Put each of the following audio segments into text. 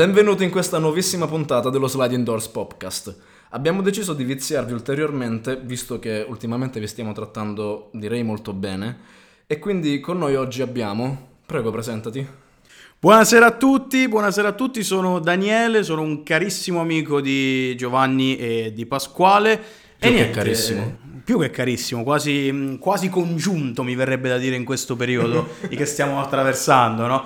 Benvenuti in questa nuovissima puntata dello Sliding Doors Podcast. Abbiamo deciso di viziarvi ulteriormente, visto che ultimamente vi stiamo trattando, direi, molto bene. E quindi con noi oggi abbiamo... Prego, presentati. Buonasera a tutti, buonasera a tutti, sono Daniele, sono un carissimo amico di Giovanni e di Pasquale. Più e che niente, carissimo. Più che carissimo, quasi, quasi congiunto mi verrebbe da dire in questo periodo che stiamo attraversando, no?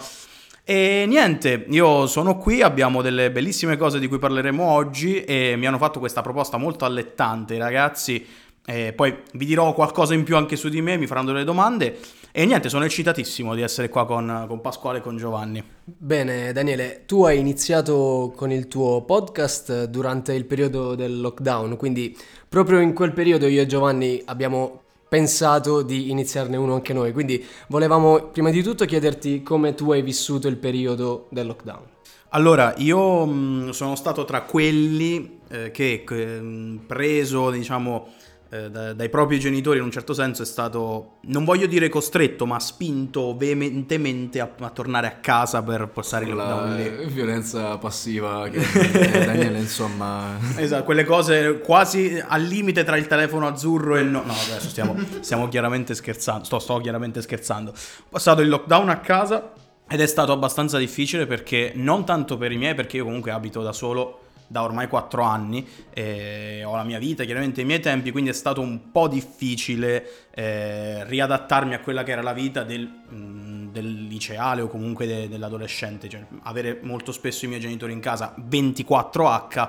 E niente, io sono qui, abbiamo delle bellissime cose di cui parleremo oggi e mi hanno fatto questa proposta molto allettante, ragazzi. E poi vi dirò qualcosa in più anche su di me, mi faranno delle domande. E niente, sono eccitatissimo di essere qua con, con Pasquale e con Giovanni. Bene, Daniele, tu hai iniziato con il tuo podcast durante il periodo del lockdown, quindi proprio in quel periodo io e Giovanni abbiamo pensato di iniziarne uno anche noi, quindi volevamo prima di tutto chiederti come tu hai vissuto il periodo del lockdown. Allora, io mh, sono stato tra quelli eh, che, mh, preso, diciamo, eh, da- dai propri genitori in un certo senso è stato, non voglio dire costretto, ma spinto veementemente a, a tornare a casa per passare il lockdown La lì. violenza passiva che Daniele, insomma... Esatto, quelle cose quasi al limite tra il telefono azzurro e il no. No, adesso stiamo, stiamo chiaramente scherzando. Sto, sto chiaramente scherzando. Ho passato il lockdown a casa ed è stato abbastanza difficile perché non tanto per i miei, perché io comunque abito da solo da ormai 4 anni, e ho la mia vita, chiaramente i miei tempi, quindi è stato un po' difficile eh, riadattarmi a quella che era la vita del, mh, del liceale o comunque de- dell'adolescente, cioè avere molto spesso i miei genitori in casa 24H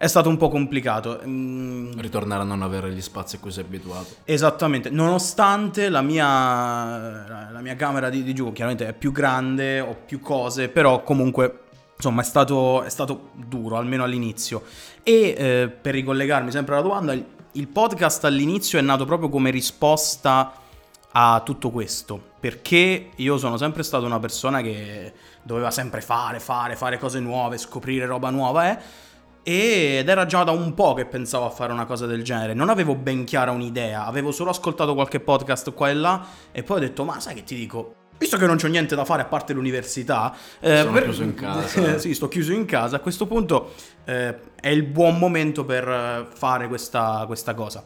è stato un po' complicato. Mm, Ritornare a non avere gli spazi a cui sei abituato. Esattamente, nonostante la mia, la mia camera di, di giù chiaramente è più grande, ho più cose, però comunque insomma è stato, è stato duro, almeno all'inizio. E eh, per ricollegarmi sempre alla domanda, il, il podcast all'inizio è nato proprio come risposta a tutto questo, perché io sono sempre stato una persona che doveva sempre fare, fare, fare cose nuove, scoprire roba nuova, eh. Ed era già da un po' che pensavo a fare una cosa del genere. Non avevo ben chiara un'idea, avevo solo ascoltato qualche podcast qua e là e poi ho detto, ma sai che ti dico? Visto che non c'ho niente da fare a parte l'università, eh, Sono chiuso in casa. sì, sto chiuso in casa. A questo punto eh, è il buon momento per eh, fare questa, questa cosa.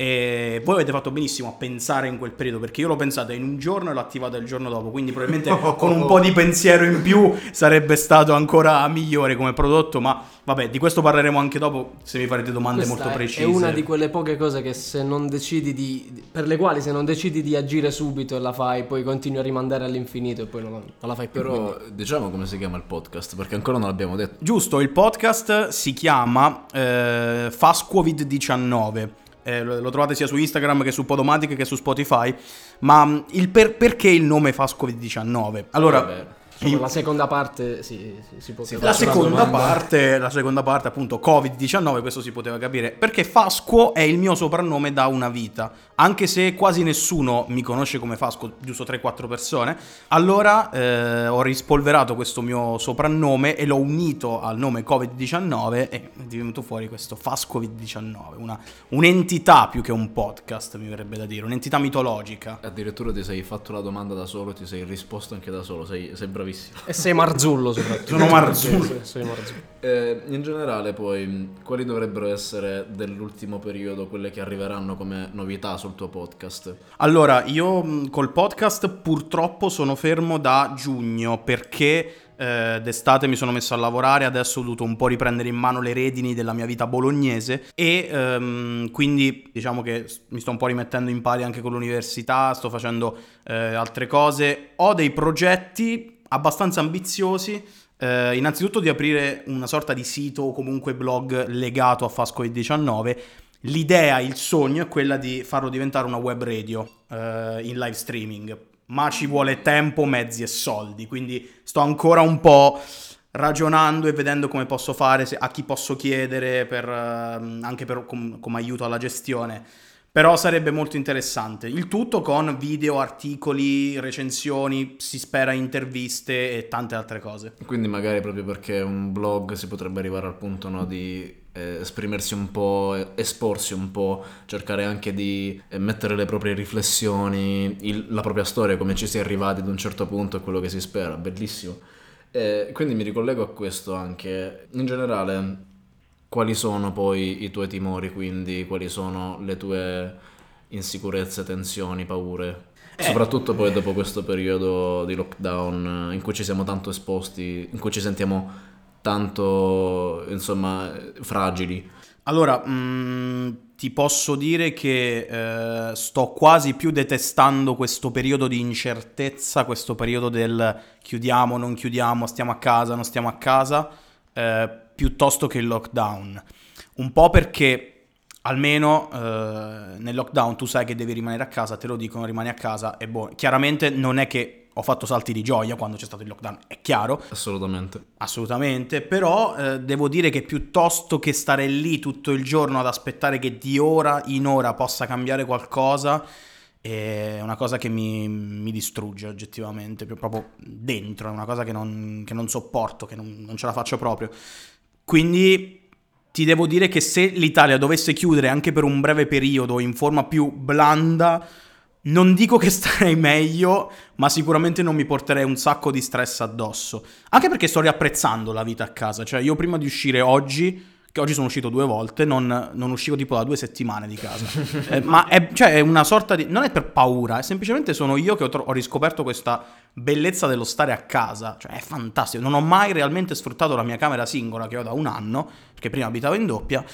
E voi avete fatto benissimo a pensare in quel periodo perché io l'ho pensata in un giorno e l'ho attivata il giorno dopo. Quindi, probabilmente con un po' di pensiero in più sarebbe stato ancora migliore come prodotto. Ma vabbè, di questo parleremo anche dopo. Se mi farete domande Questa molto è- precise. È una di quelle poche cose che se non decidi di... per le quali se non decidi di agire subito e la fai, poi continui a rimandare all'infinito e poi non, non la fai più. quindi- Però diciamo come si chiama il podcast, perché ancora non l'abbiamo detto. Giusto, il podcast si chiama eh, FastCovid19. Eh, lo, trovate sia su Instagram che su Podomatic che su Spotify. Ma mh, il per- perché il nome FastCovid19? Allora, Vabbè. Insomma, io- la seconda parte sì, si può Sì, la seconda parte, la seconda parte, appunto, Covid-19, questo si poteva capire, perché Fasquo è il mio soprannome da una vita, anche se quasi nessuno mi conosce come Fasquo, giusto 3-4 persone, allora eh, ho rispolverato questo mio soprannome e l'ho unito al nome Covid-19 e è divenuto fuori questo Fascovid-19, una, un'entità più che un podcast, mi verrebbe da dire, un'entità mitologica. Addirittura ti sei fatto la domanda da solo, ti sei risposto anche da solo, sei, sei bravissimo. E sei Marzullo soprattutto. Sono Marzullo. Sei Marzullo. Eh, in generale poi, quali dovrebbero essere dell'ultimo periodo quelle che arriveranno come novità sul tuo podcast? Allora, io mh, col podcast purtroppo sono fermo da giugno perché eh, d'estate mi sono messo a lavorare, adesso ho dovuto un po' riprendere in mano le redini della mia vita bolognese e ehm, quindi diciamo che mi sto un po' rimettendo in pari anche con l'università, sto facendo eh, altre cose, ho dei progetti abbastanza ambiziosi. eh, innanzitutto di aprire una sorta di sito o comunque blog legato a Fascoid19 L'idea, il sogno è quella di farlo diventare una web radio eh, in live streaming, ma ci vuole tempo, mezzi e soldi, quindi sto ancora un po' ragionando e vedendo come posso fare, se- a chi posso chiedere per, ehm, anche per- com- come aiuto alla gestione. Però sarebbe molto interessante. Il tutto con video, articoli, recensioni, si spera interviste e tante altre cose. Quindi magari proprio perché un blog si potrebbe arrivare al punto no, di eh, esprimersi un po', eh, esporsi un po', cercare anche di eh, mettere le proprie riflessioni, il- la propria storia, come ci si è arrivati ad un certo punto è quello che si spera, bellissimo. E quindi mi ricollego a questo anche. In generale, quali sono poi i tuoi timori, quindi quali sono le tue insicurezze, tensioni, paure? Eh. Soprattutto poi dopo questo periodo di lockdown eh, in cui ci siamo tanto esposti, in cui ci sentiamo tanto, insomma, fragili. Allora, mh, ti posso dire che eh, sto quasi più detestando questo periodo di incertezza, questo periodo del chiudiamo, non chiudiamo, stiamo a casa, non stiamo a casa, eh, piuttosto che il lockdown. Un po' perché almeno eh, nel lockdown tu sai che devi rimanere a casa, te lo dicono, rimani a casa e boh, chiaramente non è che ho fatto salti di gioia quando c'è stato il lockdown, è chiaro, Assolutamente. assolutamente, però eh, devo dire che piuttosto che stare lì tutto il giorno ad aspettare che di ora in ora possa cambiare qualcosa, è una cosa che mi, mi distrugge oggettivamente, proprio dentro, è una cosa che non, che non sopporto, che non, non ce la faccio proprio. Quindi ti devo dire che se l'Italia dovesse chiudere anche per un breve periodo in forma più blanda, non dico che starei meglio, ma sicuramente non mi porterei un sacco di stress addosso. Anche perché sto riapprezzando la vita a casa. Cioè, io prima di uscire oggi, che oggi sono uscito due volte, non, non uscivo tipo da due settimane di casa. Eh, ma è, cioè, è una sorta di... Non è per paura, è semplicemente sono io che ho, tro- ho riscoperto questa bellezza dello stare a casa. Cioè, è fantastico. Non ho mai realmente sfruttato la mia camera singola che ho da un anno, perché prima abitavo in doppia.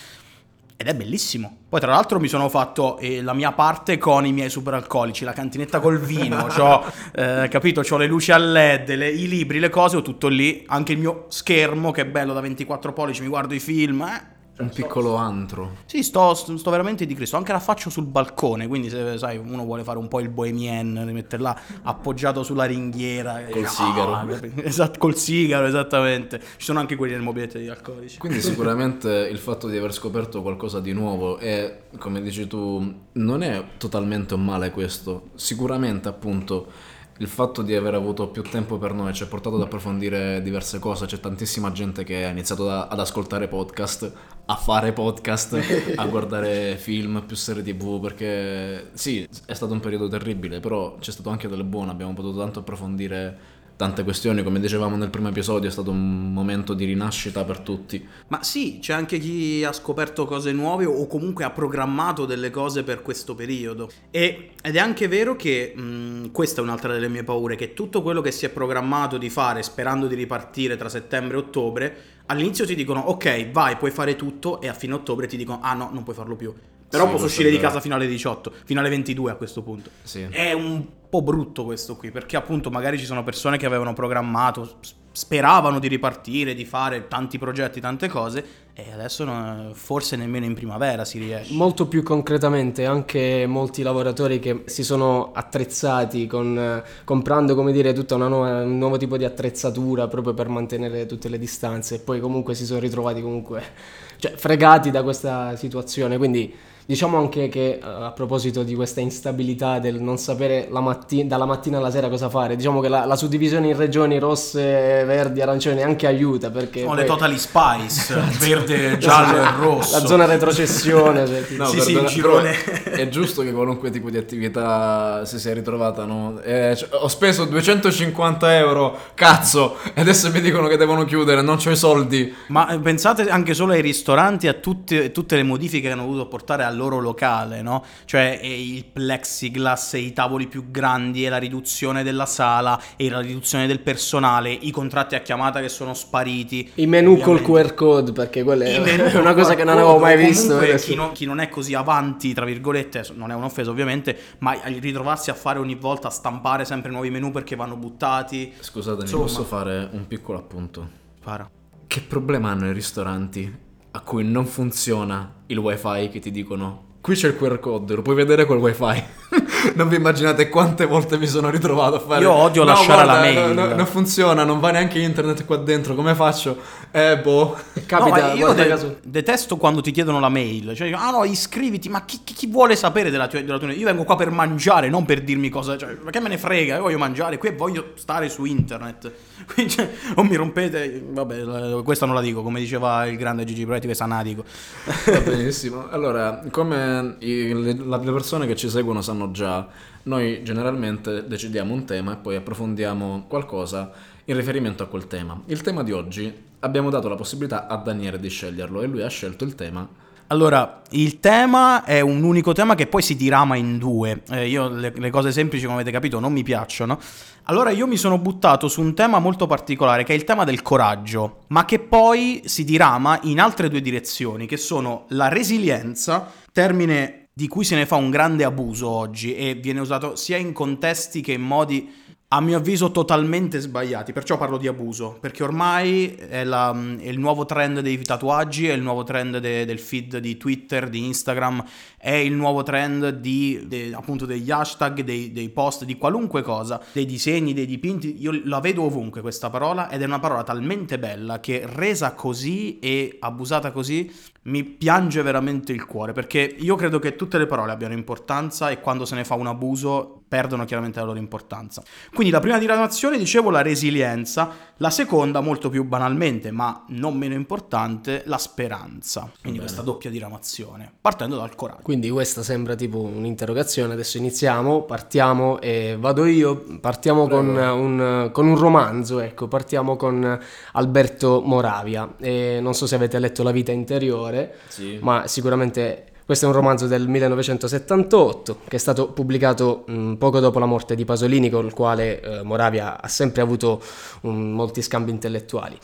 Ed è bellissimo. Poi, tra l'altro, mi sono fatto eh, la mia parte con i miei super alcolici, la cantinetta col vino, c'ho, eh, capito, c'ho le luci a LED, le- i libri, le cose, ho tutto lì. Anche il mio schermo, che è bello da 24 pollici, mi guardo i film. Eh. Un piccolo antro. Sì, sto, sto veramente di Cristo. Anche la faccio sul balcone, quindi se sai, uno vuole fare un po' il bohemien, di metterla appoggiato sulla ringhiera. Col Ah, sigaro. capito? Esatto, col sigaro, esattamente. Ci sono anche quelli nel mobiletto degli alcolici. Quindi sicuramente il fatto di aver scoperto qualcosa di nuovo e, come dici tu, non è totalmente un male questo. Sicuramente appunto il fatto di aver avuto più tempo per noi ci ha portato ad approfondire diverse cose. C'è tantissima gente che ha iniziato da- ad ascoltare podcast, a fare podcast, a guardare film, più serie tv, perché sì, è stato un periodo terribile, però c'è stato anche del buono, abbiamo potuto tanto approfondire tante questioni, come dicevamo nel primo episodio, è stato un momento di rinascita per tutti. Ma sì, c'è anche chi ha scoperto cose nuove o comunque ha programmato delle cose per questo periodo. E- ed è anche vero che mh, questa è un'altra delle mie paure, che tutto quello che si è programmato di fare sperando di ripartire tra settembre e ottobre, all'inizio ti dicono ok, vai, puoi fare tutto e a fine ottobre ti dicono ah no, non puoi farlo più. Però Sì, posso uscire di casa fino alle 18, fino alle 22 a questo punto. Sì. È un po' brutto questo qui, perché appunto magari ci sono persone che avevano programmato, speravano di ripartire, di fare tanti progetti, tante cose, e adesso no- forse nemmeno in primavera si riesce. Molto più concretamente, anche molti lavoratori che si sono attrezzati con, eh, comprando, come dire, tutta una nuova, un nuovo tipo di attrezzatura proprio per mantenere tutte le distanze e poi comunque si sono ritrovati comunque, cioè, fregati da questa situazione. Quindi diciamo anche che eh, a proposito di questa instabilità del non sapere la matti- dalla mattina alla sera cosa fare, diciamo che la, la suddivisione in regioni rosse, verdi, arancioni anche aiuta perché... Sono le poi- Totally Spice, verde, giallo e rosso. La zona retrocessione. cioè, ti- No, Sì, per- sì, girone. È giusto che qualunque tipo di attività si sia ritrovata, no? Eh, cioè, ho speso 250 euro, cazzo, e adesso mi dicono che devono chiudere, non ho i soldi. Ma eh, pensate anche solo ai ristoranti, a tutte, tutte le modifiche che hanno dovuto portare al loro locale, no? Cioè il plexiglass e i tavoli più grandi e la riduzione della sala e la riduzione del personale, i contratti a chiamata che sono spariti. I menu col Ovviamente. QR code, perché quella è una cosa che non col avevo mai visto. Chi non, chi non è così avanti, tra virgolette, non è un'offesa ovviamente, ma ritrovarsi a fare ogni volta, a stampare sempre nuovi menu perché vanno buttati. Scusatemi, Insomma. posso fare un piccolo appunto? Spara. Che problema hanno i ristoranti a cui non funziona il wifi che ti dicono qui c'è il QR code, lo puoi vedere col wifi. non vi immaginate quante volte mi sono ritrovato a fare Io odio "No, lasciare guarda, la mail." no, no, non funziona, non va neanche internet qua dentro, come faccio? Eh boh. Capita, no, ma io de- detesto quando ti chiedono la mail. Cioè, ah no, iscriviti, ma chi, chi- chi vuole sapere della tua, della tua... Io vengo qua per mangiare, non per dirmi cosa... Cioè, ma che me ne frega, io voglio mangiare, qui voglio stare su internet. Quindi, cioè, o mi rompete... Vabbè, questa non la dico, come diceva il grande Gigi Proietti, questa non la dico. Va benissimo. Allora, come i- le, le persone che ci seguono sanno già, noi generalmente decidiamo un tema e poi approfondiamo qualcosa in riferimento a quel tema. Il tema di oggi abbiamo dato la possibilità a Daniele di sceglierlo e lui ha scelto il tema allora, il tema è un unico tema che poi si dirama in due. Eh, io le, le, cose semplici, come avete capito, non mi piacciono. Allora io mi sono buttato su un tema molto particolare, che è il tema del coraggio, ma che poi si dirama in altre due direzioni, che sono la resilienza, termine di cui se ne fa un grande abuso oggi e viene usato sia in contesti che in modi a mio avviso totalmente sbagliati, perciò parlo di abuso, perché ormai è, la, è il nuovo trend dei tatuaggi, è il nuovo trend de, del feed di Twitter, di Instagram, è il nuovo trend di, de, appunto degli hashtag, dei, dei, post, di qualunque cosa, dei disegni, dei dipinti, io la vedo ovunque questa parola ed è una parola talmente bella che resa così e abusata così mi piange veramente il cuore, perché io credo che tutte le parole abbiano importanza e quando se ne fa un abuso perdono chiaramente la loro importanza. Quindi la prima diramazione, dicevo, la resilienza, la seconda, molto più banalmente, ma non meno importante, la speranza. Quindi questa doppia diramazione, partendo dal coraggio. Quindi questa sembra tipo un'interrogazione, adesso iniziamo, partiamo e vado io, partiamo con un, con un, romanzo, ecco, partiamo con Alberto Moravia. E non so se avete letto La vita interiore, sì. ma sicuramente questo è un romanzo del 1978 che è stato pubblicato mh, poco dopo la morte di Pasolini, con il quale eh, Moravia ha sempre avuto um, molti scambi intellettuali.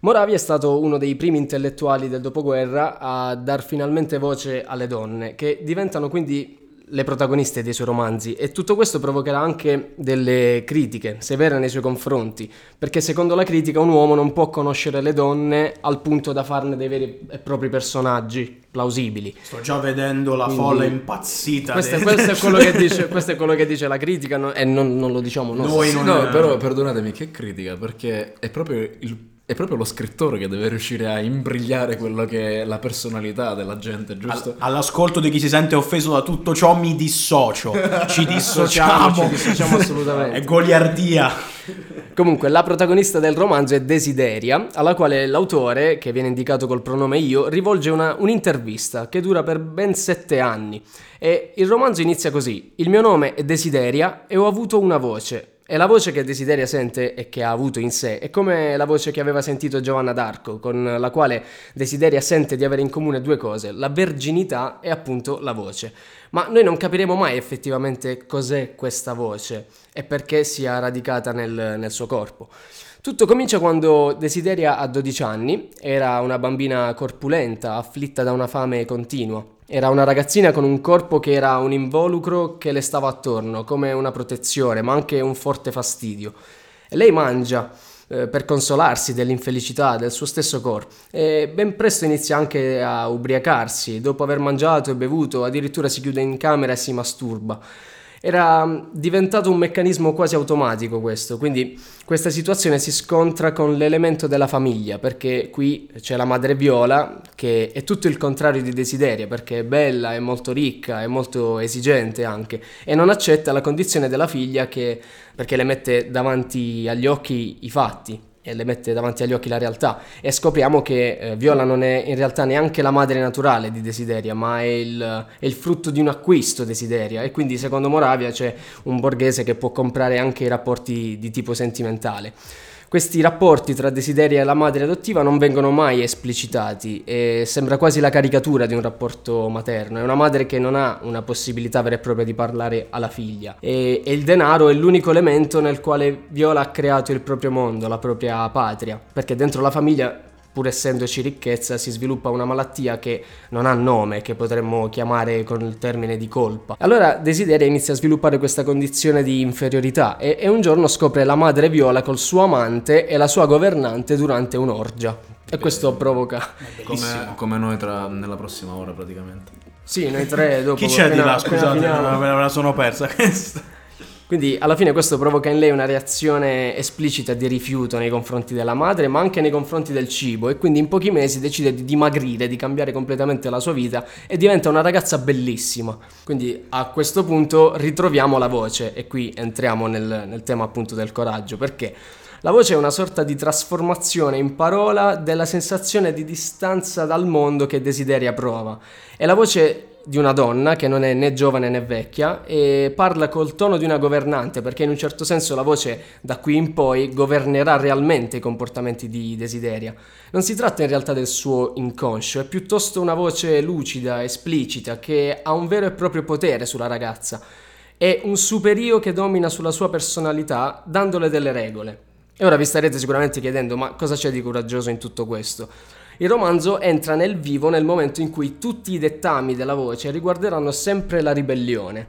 Moravia è stato uno dei primi intellettuali del dopoguerra a dar finalmente voce alle donne, che diventano quindi le protagoniste dei suoi romanzi e tutto questo provocherà anche delle critiche severe nei suoi confronti, perché secondo la critica un uomo non può conoscere le donne al punto da farne dei veri e propri personaggi plausibili. Sto già vedendo la Quindi, folla impazzita. Questo, de... questo, è dice, questo, è quello che dice, la critica no? e non, non, lo diciamo noi. noi non no, è... però perdonatemi, che critica? Perché è proprio il è proprio lo scrittore che deve riuscire a imbrigliare quello che è la personalità della gente, giusto? all'ascolto di chi si sente offeso da tutto ciò mi dissocio. Ci dissociamo. ci dissociamo assolutamente. È goliardia. Comunque, la protagonista del romanzo è Desideria, alla quale l'autore, che viene indicato col pronome io, rivolge una, un'intervista che dura per ben sette anni. E il romanzo inizia così: Il mio nome è Desideria e ho avuto una voce. E la voce che Desideria sente e che ha avuto in sé è come la voce che aveva sentito Giovanna d'Arco, con la quale Desideria sente di avere in comune due cose, la verginità e appunto la voce. Ma noi non capiremo mai effettivamente cos'è questa voce e perché sia radicata nel, nel suo corpo. Tutto comincia quando Desideria ha 12 anni, era una bambina corpulenta, afflitta da una fame continua. Era una ragazzina con un corpo che era un involucro che le stava attorno, come una protezione, ma anche un forte fastidio. E lei mangia eh, per consolarsi dell'infelicità del suo stesso corpo e ben presto inizia anche a ubriacarsi. Dopo aver mangiato e bevuto, addirittura si chiude in camera e si masturba. Era mm, diventato un meccanismo quasi automatico questo, quindi questa situazione si scontra con l'elemento della famiglia, perché qui c'è la madre Viola che è tutto il contrario di Desideria, perché è bella, è molto ricca, è molto esigente anche, e non accetta la condizione della figlia che, perché le mette davanti agli occhi i fatti, e le mette davanti agli occhi la realtà e scopriamo che eh, Viola non è in realtà neanche la madre naturale di Desideria ma è il, è il, frutto di un acquisto Desideria e quindi secondo Moravia c'è un borghese che può comprare anche i rapporti di tipo sentimentale. Questi rapporti tra desideria e la madre adottiva non vengono mai esplicitati e sembra quasi la caricatura di un rapporto materno. È una madre che non ha una possibilità vera e propria di parlare alla figlia e, e il denaro è l'unico elemento nel quale Viola ha creato il proprio mondo, la propria patria, perché dentro la famiglia pur essendoci ricchezza, si sviluppa una malattia che non ha nome, che potremmo chiamare con il termine di colpa. Allora Desideria inizia a sviluppare questa condizione di inferiorità e, e un giorno scopre la madre Viola col suo amante e la sua governante durante un'orgia. E questo provoca... Come, come noi tra, nella prossima ora praticamente. Sì, noi tre dopo... Chi c'è di là? Scusate, me la sono persa questa. Quindi alla fine questo provoca in lei una reazione esplicita di rifiuto nei confronti della madre, ma anche nei confronti del cibo e quindi in pochi mesi decide di dimagrire, di cambiare completamente la sua vita e diventa una ragazza bellissima. Quindi a questo punto ritroviamo la voce e qui entriamo nel, nel tema appunto del coraggio, perché la voce è una sorta di trasformazione in parola della sensazione di distanza dal mondo che desideria prova e la voce di una donna che non è né giovane né vecchia e parla col tono di una governante perché in un certo senso la voce da qui in poi governerà realmente i comportamenti di Desideria. Non si tratta in realtà del suo inconscio, è piuttosto una voce lucida, esplicita, che ha un vero e proprio potere sulla ragazza. È un superio che domina sulla sua personalità dandole delle regole. E ora vi starete sicuramente chiedendo ma cosa c'è di coraggioso in tutto questo? Il romanzo entra nel vivo nel momento in cui tutti i dettami della voce riguarderanno sempre la ribellione.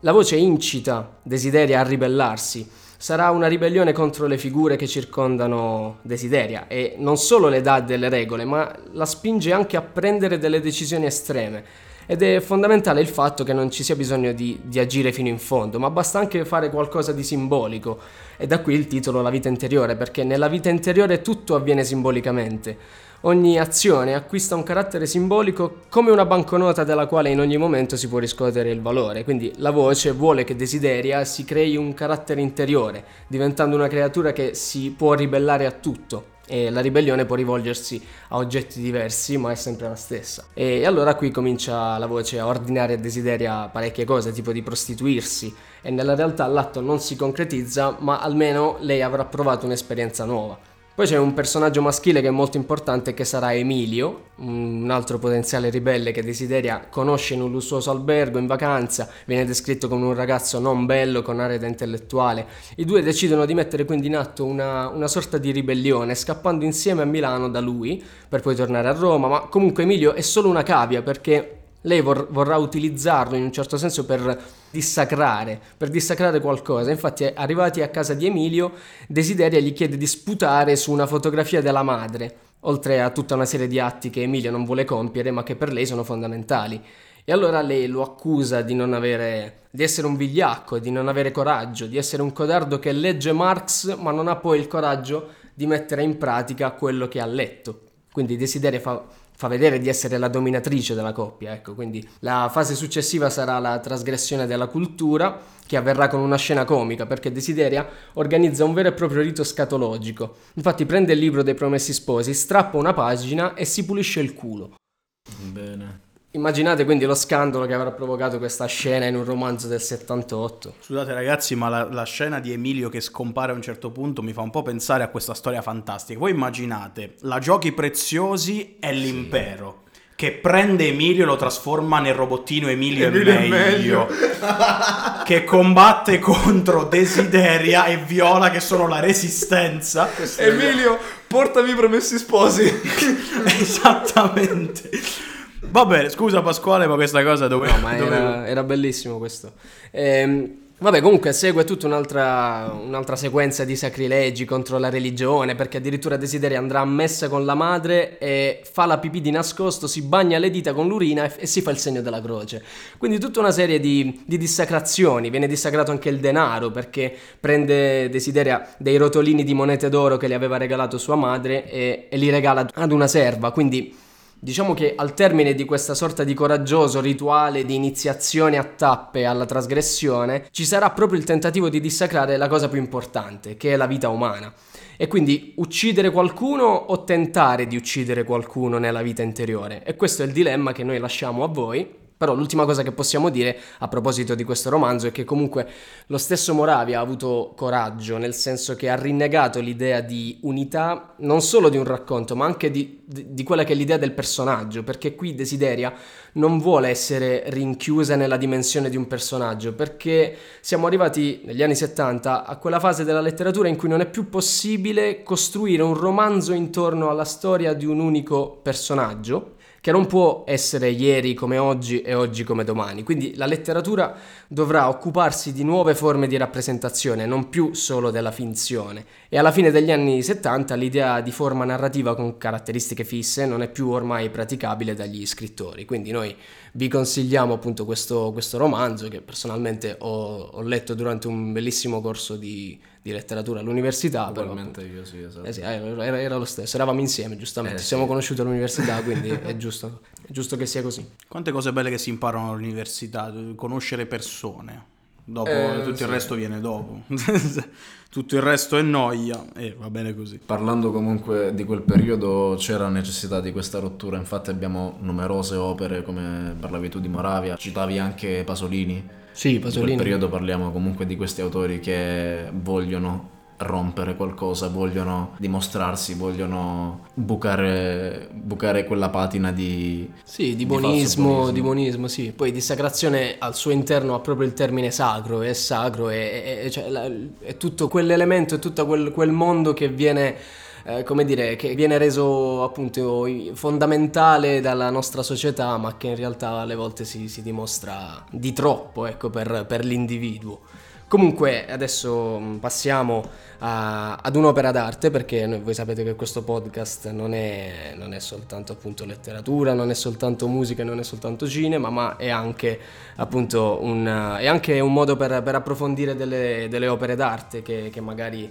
La voce incita Desideria a ribellarsi. Sarà una ribellione contro le figure che circondano Desideria e non solo le dà delle regole, ma la spinge anche a prendere delle decisioni estreme. Ed è fondamentale il fatto che non ci sia bisogno di, di, agire fino in fondo, ma basta anche fare qualcosa di simbolico. E da qui il titolo La vita interiore, perché nella vita interiore tutto avviene simbolicamente. Ogni azione acquista un carattere simbolico come una banconota della quale in ogni momento si può riscuotere il valore. Quindi la voce vuole che Desideria si crei un carattere interiore, diventando una creatura che si può ribellare a tutto. E la ribellione può rivolgersi a oggetti diversi, ma è sempre la stessa. E allora qui comincia la voce a ordinare a Desideria parecchie cose, tipo di prostituirsi. E nella realtà l'atto non si concretizza, ma almeno lei avrà provato un'esperienza nuova. Poi c'è un personaggio maschile che è molto importante che sarà Emilio, un altro potenziale ribelle che Desideria conosce in un lussuoso albergo in vacanza, viene descritto come un ragazzo non bello con aria da intellettuale. I due decidono di mettere quindi in atto una, una sorta di ribellione, scappando insieme a Milano da lui per poi tornare a Roma, ma comunque Emilio è solo una cavia perché lei vor- vorrà utilizzarlo in un certo senso per dissacrare, per dissacrare qualcosa. Infatti, arrivati a casa di Emilio, Desideria gli chiede di sputare su una fotografia della madre, oltre a tutta una serie di atti che Emilio non vuole compiere, ma che per lei sono fondamentali. E allora lei lo accusa di non avere di essere un vigliacco, di non avere coraggio, di essere un codardo che legge Marx, ma non ha poi il coraggio di mettere in pratica quello che ha letto. Quindi Desideria fa fa vedere di essere la dominatrice della coppia, ecco, quindi la fase successiva sarà la trasgressione della cultura che avverrà con una scena comica perché Desideria organizza un vero e proprio rito scatologico. Infatti prende il libro dei promessi sposi, strappa una pagina e si pulisce il culo. Bene. Immaginate quindi lo scandalo che avrà provocato questa scena in un romanzo del 78. Scusate ragazzi, ma la, la, scena di Emilio che scompare a un certo punto mi fa un po' pensare a questa storia fantastica. Voi immaginate la Giochi Preziosi e l'impero. Sì. Che prende Emilio e lo trasforma nel robottino Emilio, Emilio è meglio, meglio. che combatte contro Desideria e Viola che sono la resistenza. Emilio, portami i promessi sposi. Esattamente. Va bene, scusa Pasquale, ma questa cosa dove... No, ma era, era bellissimo questo. Ehm, vabbè, comunque segue tutta un'altra, un'altra, sequenza di sacrilegi contro la religione, perché addirittura Desideria andrà a messa con la madre e fa la pipì di nascosto, si bagna le dita con l'urina e, e si fa il segno della croce. Quindi tutta una serie di, di dissacrazioni, viene dissacrato anche il denaro, perché prende Desideria dei rotolini di monete d'oro che le aveva regalato sua madre e, e li regala ad una serva, quindi Diciamo che al termine di questa sorta di coraggioso rituale di iniziazione a tappe alla trasgressione, ci sarà proprio il tentativo di dissacrare la cosa più importante, che è la vita umana. E quindi uccidere qualcuno o tentare di uccidere qualcuno nella vita interiore. E questo è il dilemma che noi lasciamo a voi però l'ultima cosa che possiamo dire a proposito di questo romanzo è che comunque lo stesso Moravia ha avuto coraggio, nel senso che ha rinnegato l'idea di unità non solo di un racconto, ma anche di, di, quella che è l'idea del personaggio, perché qui Desideria non vuole essere rinchiusa nella dimensione di un personaggio, perché siamo arrivati negli anni 70 a quella fase della letteratura in cui non è più possibile costruire un romanzo intorno alla storia di un unico personaggio che non può essere ieri come oggi e oggi come domani. Quindi la letteratura dovrà occuparsi di nuove forme di rappresentazione, non più solo della finzione. E alla fine degli anni 70 l'idea di forma narrativa con caratteristiche fisse non è più ormai praticabile dagli scrittori. Quindi noi vi consigliamo appunto questo, questo romanzo che personalmente ho, ho letto durante un bellissimo corso di di letteratura all'università. Probabilmente io sì, esatto. Eh sì, era, era, lo stesso, eravamo insieme giustamente, eh, ci siamo sì. conosciuti all'università, quindi è giusto, è giusto che sia così. Quante cose belle che si imparano all'università, conoscere persone. Dopo Eh, tutto sì. il resto viene dopo. tutto il resto è noia e va bene così. Parlando comunque di quel periodo c'era necessità di questa rottura, infatti abbiamo numerose opere come parlavi tu di Moravia, citavi anche Pasolini. Sì, In quel Pasolini. periodo parliamo comunque di questi autori che vogliono rompere qualcosa, vogliono dimostrarsi, vogliono bucare, bucare quella patina di... Sì, di di falso buonismo, buonismo. di buonismo, sì. Poi dissacrazione al suo interno ha proprio il termine sacro, è sacro, è, è- è- cioè, la- è tutto quell'elemento, è tutto quel, quel mondo che viene, eh, come dire, che viene reso appunto fondamentale dalla nostra società, ma che in realtà alle volte si, si dimostra di troppo, ecco, per, per l'individuo. Comunque adesso mh, passiamo a- ad un'opera d'arte perché noi- voi sapete che questo podcast non è, non è soltanto appunto letteratura, non è soltanto musica, non è soltanto cinema, ma è anche appunto un, anche un modo per, per approfondire delle, delle opere d'arte che, che magari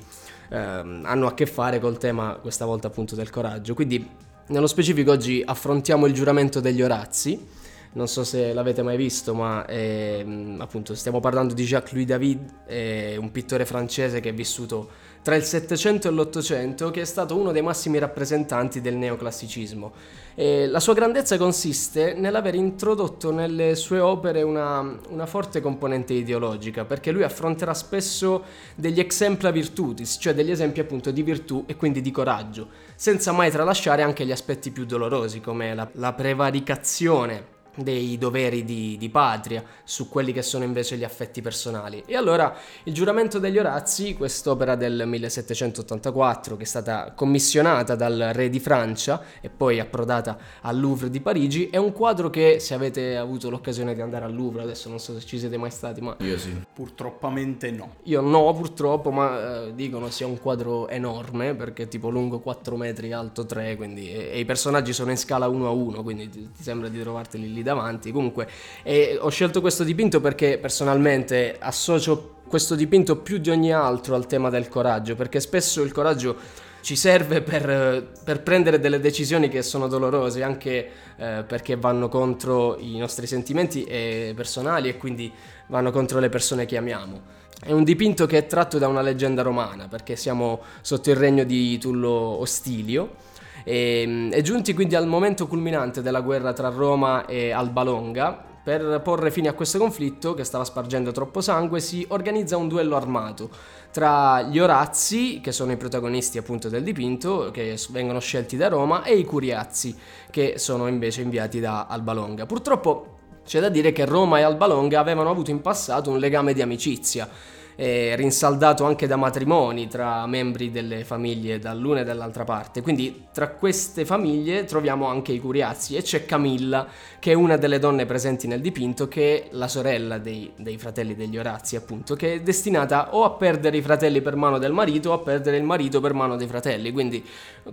ehm, hanno a che fare col tema questa volta appunto del coraggio. Quindi nello specifico oggi affrontiamo il giuramento degli Orazzi. Non so se l'avete mai visto, ma ehm, appunto stiamo parlando di Jacques-Louis David, eh, un pittore francese che è vissuto tra il Settecento e l'Ottocento, che è stato uno dei massimi rappresentanti del neoclassicismo. E la sua grandezza consiste nell'aver introdotto nelle sue opere una, una forte componente ideologica, perché lui affronterà spesso degli exempla virtutis, cioè degli esempi appunto di virtù e quindi di coraggio, senza mai tralasciare anche gli aspetti più dolorosi, come la, la prevaricazione dei doveri di, di patria su quelli che sono invece gli affetti personali. E allora il giuramento degli Orazzi, quest'opera del 1784 che è stata commissionata dal re di Francia e poi approdata al Louvre di Parigi, è un quadro che se avete avuto l'occasione di andare al Louvre, adesso non so se ci siete mai stati, ma Io sì. Purtroppamente no. io no purtroppo, ma eh, dicono sia un quadro enorme perché è tipo lungo 4 metri, alto 3, quindi, e, e i personaggi sono in scala 1 a 1, quindi ti, ti sembra di trovarteli lì davanti. Comunque e ho scelto questo dipinto perché personalmente associo questo dipinto più di ogni altro al tema del coraggio, perché spesso il coraggio ci serve per, per prendere delle decisioni che sono dolorose, anche eh, perché vanno contro i nostri sentimenti eh, personali e quindi vanno contro le persone che amiamo. È un dipinto che è tratto da una leggenda romana, perché siamo sotto il regno di Tullo Ostilio. E, e giunti quindi al momento culminante della guerra tra Roma e Alba Longa, per porre fine a questo conflitto che stava spargendo troppo sangue, si organizza un duello armato tra gli Orazzi, che sono i protagonisti appunto del dipinto, che vengono scelti da Roma, e i Curiazzi, che sono invece inviati da Alba Longa. Purtroppo c'è da dire che Roma e Alba Longa avevano avuto in passato un legame di amicizia, eh, rinsaldato anche da matrimoni tra membri delle famiglie dall'una e dall'altra parte. Quindi tra queste famiglie troviamo anche i Curiazzi e c'è Camilla, che è una delle donne presenti nel dipinto, che è la sorella dei, dei fratelli degli Orazzi, appunto, che è destinata o a perdere i fratelli per mano del marito o a perdere il marito per mano dei fratelli. Quindi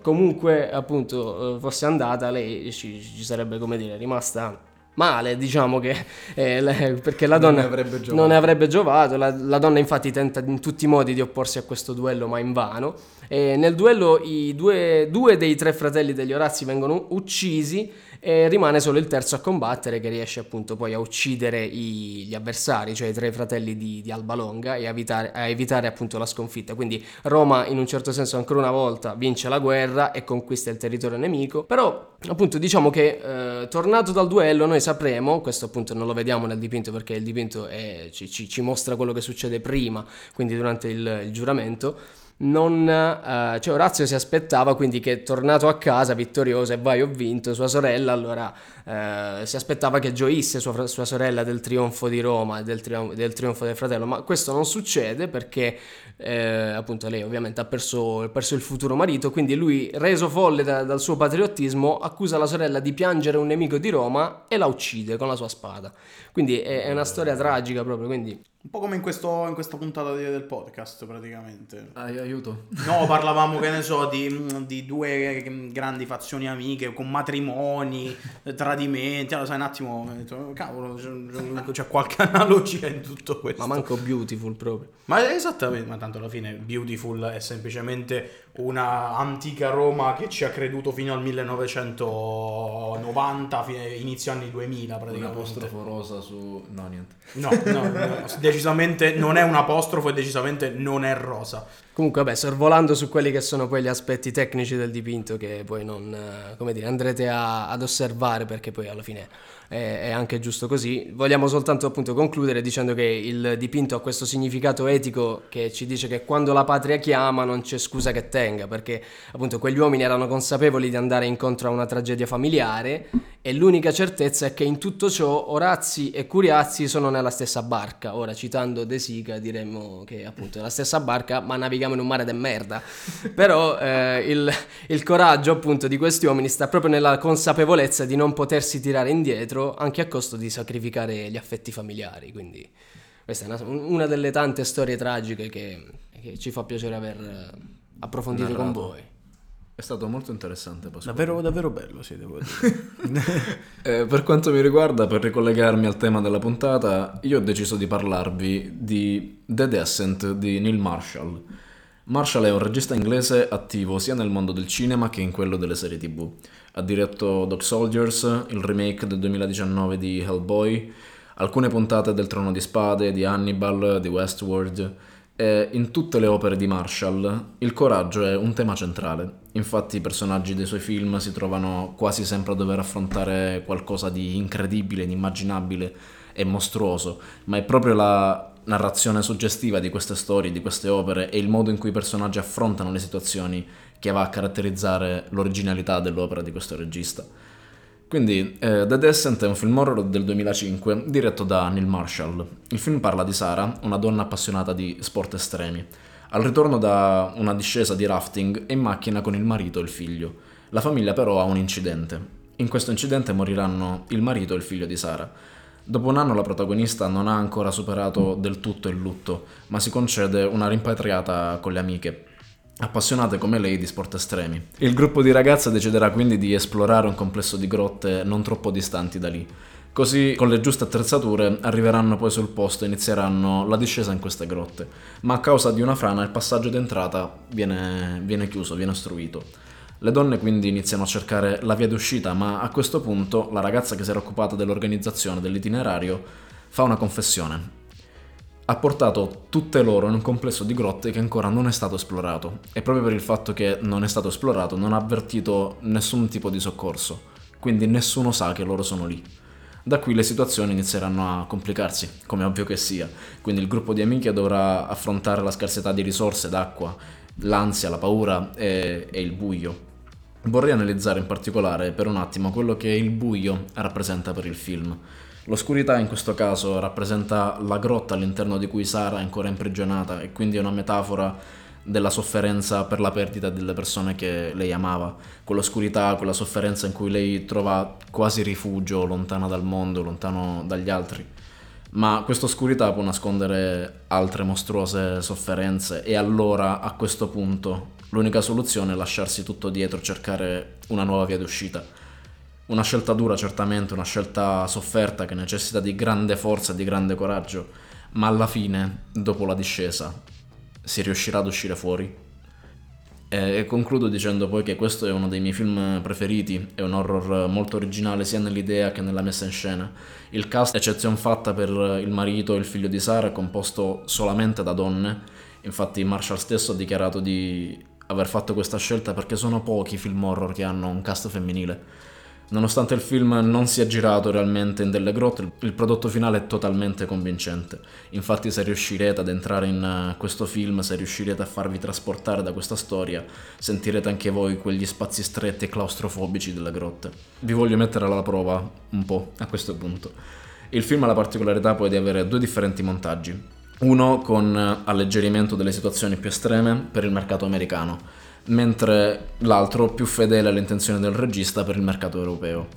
comunque appunto eh, fosse andata, lei ci, ci sarebbe, come dire, rimasta male, diciamo che eh, le- perché la Non donna ne avrebbe giovato. non ne avrebbe giovato. La, la donna, infatti, tenta in tutti i modi di opporsi a questo duello, ma invano. E nel duello i due, due dei tre fratelli degli Orazzi vengono uccisi e rimane solo il terzo a combattere, che riesce appunto poi a uccidere i- gli avversari, cioè i tre fratelli di, di Alba Longa, e a evitare, a evitare appunto la sconfitta. Quindi Roma, in un certo senso, ancora una volta vince la guerra e conquista il territorio nemico. Però, appunto, diciamo che eh, tornato dal duello, noi sapremo, questo appunto non lo vediamo nel dipinto perché il dipinto è- ci, ci- ci mostra quello che succede prima, quindi durante il, il giuramento. Non, eh, cioè Orazio si aspettava quindi che tornato a casa vittorioso e vai ho vinto sua sorella allora eh, si aspettava che gioisse sua, sua sorella del trionfo di Roma del, trion- del trionfo del fratello ma questo non succede perché eh, appunto lei ovviamente ha perso, perso il futuro marito quindi lui reso folle da- dal suo patriottismo accusa la sorella di piangere un nemico di Roma e la uccide con la sua spada. Quindi è, è una storia tragica proprio quindi Un po' come in, questo- in questa puntata di- del podcast, praticamente. Ai- aiuto. No, parlavamo, che ne so, di, di due grandi fazioni amiche con matrimoni, tradimenti. Allora, sai, un attimo, ho detto, cavolo, c'è, c'è qualche analogia in tutto questo. ma manco beautiful proprio Ma esattamente, ma tanto alla fine Beautiful è semplicemente una antica Roma che ci ha creduto fino al 1990, fine- inizio anni 2000 Un praticamente. apostrofo rosa su... No, niente. No, no, no, decisamente non è un apostrofo e decisamente non è rosa. Comunque, vabbè, sorvolando su quelli che sono poi gli aspetti tecnici del dipinto che poi non, eh, come dire, andrete a, ad osservare perché poi alla fine è, anche giusto così. Vogliamo soltanto appunto concludere dicendo che il dipinto ha questo significato etico che ci dice che quando la patria chiama non c'è scusa che tenga, perché appunto quegli uomini erano consapevoli di andare incontro a una tragedia familiare e l'unica certezza è che in tutto ciò Orazzi e Curiazzi sono nella stessa barca. Ora, citando De Sica, diremmo che appunto è la stessa barca, ma navighiamo in un mare de merda. Però eh, il, il, coraggio appunto di questi uomini sta proprio nella consapevolezza di non potersi tirare indietro anche a costo di sacrificare gli affetti familiari. Quindi questa è una, una delle tante storie tragiche che, che ci fa piacere aver eh, approfondito Narrato. con voi. È stato molto interessante. Davvero, davvero bello, sì, devo dire. eh, per quanto mi riguarda, per ricollegarmi al tema della puntata, io ho deciso di parlarvi di The Descent di Neil Marshall. Marshall è un regista inglese attivo sia nel mondo del cinema che in quello delle serie tv. Ha diretto Dog Soldiers, il remake del 2019 di Hellboy, alcune puntate del Trono di Spade, di Hannibal, di Westworld e in tutte le opere di Marshall il coraggio è un tema centrale. Infatti i personaggi dei suoi film si trovano quasi sempre a dover affrontare qualcosa di incredibile, inimmaginabile e mostruoso, ma è proprio la narrazione suggestiva di queste storie, di queste opere e il modo in cui i personaggi affrontano le situazioni che va a caratterizzare l'originalità dell'opera di questo regista. Quindi eh, The Descent è un film horror del 2005 diretto da Neil Marshall. Il film parla di Sara, una donna appassionata di sport estremi. Al ritorno da una discesa di rafting è in macchina con il marito e il figlio. La famiglia però ha un incidente. In questo incidente moriranno il marito e il figlio di Sara. Dopo un anno la protagonista non ha ancora superato del tutto il lutto, ma si concede una rimpatriata con le amiche appassionate come lei di sport estremi. Il gruppo di ragazze deciderà quindi di esplorare un complesso di grotte non troppo distanti da lì. Così, con le giuste attrezzature, arriveranno poi sul posto e inizieranno la discesa in queste grotte. Ma a causa di una frana il passaggio d'entrata viene, viene chiuso, viene ostruito. Le donne quindi iniziano a cercare la via d'uscita, ma a questo punto la ragazza che si era occupata dell'organizzazione dell'itinerario fa una confessione ha portato tutte loro in un complesso di grotte che ancora non è stato esplorato e proprio per il fatto che non è stato esplorato non ha avvertito nessun tipo di soccorso, quindi nessuno sa che loro sono lì. Da qui le situazioni inizieranno a complicarsi, come ovvio che sia, quindi il gruppo di amiche dovrà affrontare la scarsità di risorse, d'acqua, l'ansia, la paura e, e il buio. Vorrei analizzare in particolare per un attimo quello che il buio rappresenta per il film. L'oscurità in questo caso rappresenta la grotta all'interno di cui Sara è ancora imprigionata e quindi è una metafora della sofferenza per la perdita delle persone che lei amava, quell'oscurità, quella sofferenza in cui lei trova quasi rifugio lontana dal mondo, lontano dagli altri. Ma questa oscurità può nascondere altre mostruose sofferenze e allora a questo punto l'unica soluzione è lasciarsi tutto dietro, cercare una nuova via d'uscita. Una scelta dura certamente, una scelta sofferta che necessita di grande forza e di grande coraggio, ma alla fine, dopo la discesa, si riuscirà ad uscire fuori. E concludo dicendo poi che questo è uno dei miei film preferiti, è un horror molto originale sia nell'idea che nella messa in scena. Il cast, eccezione fatta per il marito e il figlio di Sara, è composto solamente da donne, infatti Marshall stesso ha dichiarato di aver fatto questa scelta perché sono pochi film horror che hanno un cast femminile. Nonostante il film non sia girato realmente in delle grotte, il prodotto finale è totalmente convincente. Infatti se riuscirete ad entrare in eh, questo film, se riuscirete a farvi trasportare da questa storia, sentirete anche voi quegli spazi stretti e claustrofobici delle grotte. Vi voglio mettere alla prova un po' a questo punto. Il film ha la particolarità poi di avere due differenti montaggi. Uno con eh, alleggerimento delle situazioni più estreme per il mercato americano mentre l'altro più fedele alle intenzioni del regista per il mercato europeo.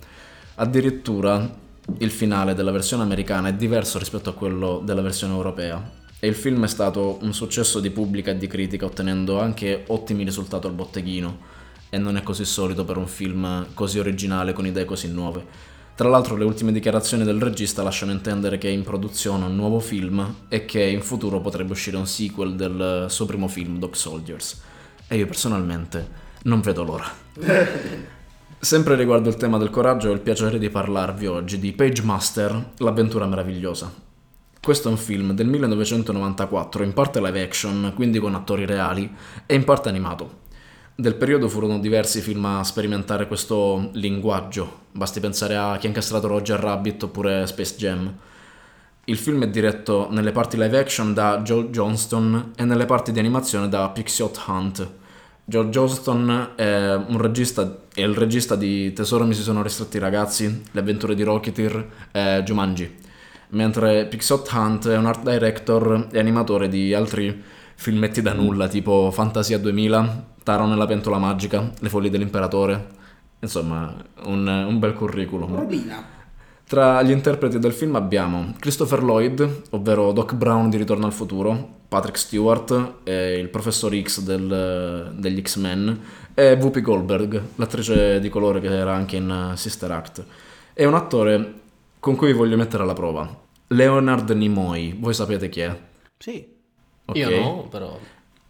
Addirittura il finale della versione americana è diverso rispetto a quello della versione europea e il film è stato un successo di pubblica e di critica ottenendo anche ottimi risultati al botteghino e non è così solito per un film così originale con idee così nuove. Tra l'altro le ultime dichiarazioni del regista lasciano intendere che è in produzione un nuovo film e che in futuro potrebbe uscire un sequel del suo primo film, Dog Soldiers e io personalmente non vedo l'ora. Sempre riguardo il tema del coraggio ho il piacere di parlarvi oggi di Page Master, l'avventura meravigliosa. Questo è un film del 1994, in parte live action, quindi con attori reali, e in parte animato. Del periodo furono diversi film a sperimentare questo linguaggio, basti pensare a chi ha incastrato Roger Rabbit oppure Space Jam. Il film è diretto nelle parti live action da Joe Johnston e nelle parti di animazione da Pixiot Hunt. Joe Johnston è, regista, è il regista di Tesoro mi si sono ristretti i ragazzi, Le avventure di Rocketeer e Jumanji, mentre Pixiot Hunt è un art director e animatore di altri filmetti da nulla tipo Fantasia 2000, Taro nella pentola magica, Le follie dell'imperatore. Insomma, un, un bel curriculum. Robina. Tra gli interpreti del film abbiamo Christopher Lloyd, ovvero Doc Brown di Ritorno al futuro, Patrick Stewart, il professor X del, degli X-Men, e Whoopi Goldberg, l'attrice di colore che era anche in Sister Act. È un attore con cui vi voglio mettere alla prova. Leonard Nimoy, voi sapete chi è? Sì. Ok. Io no, però...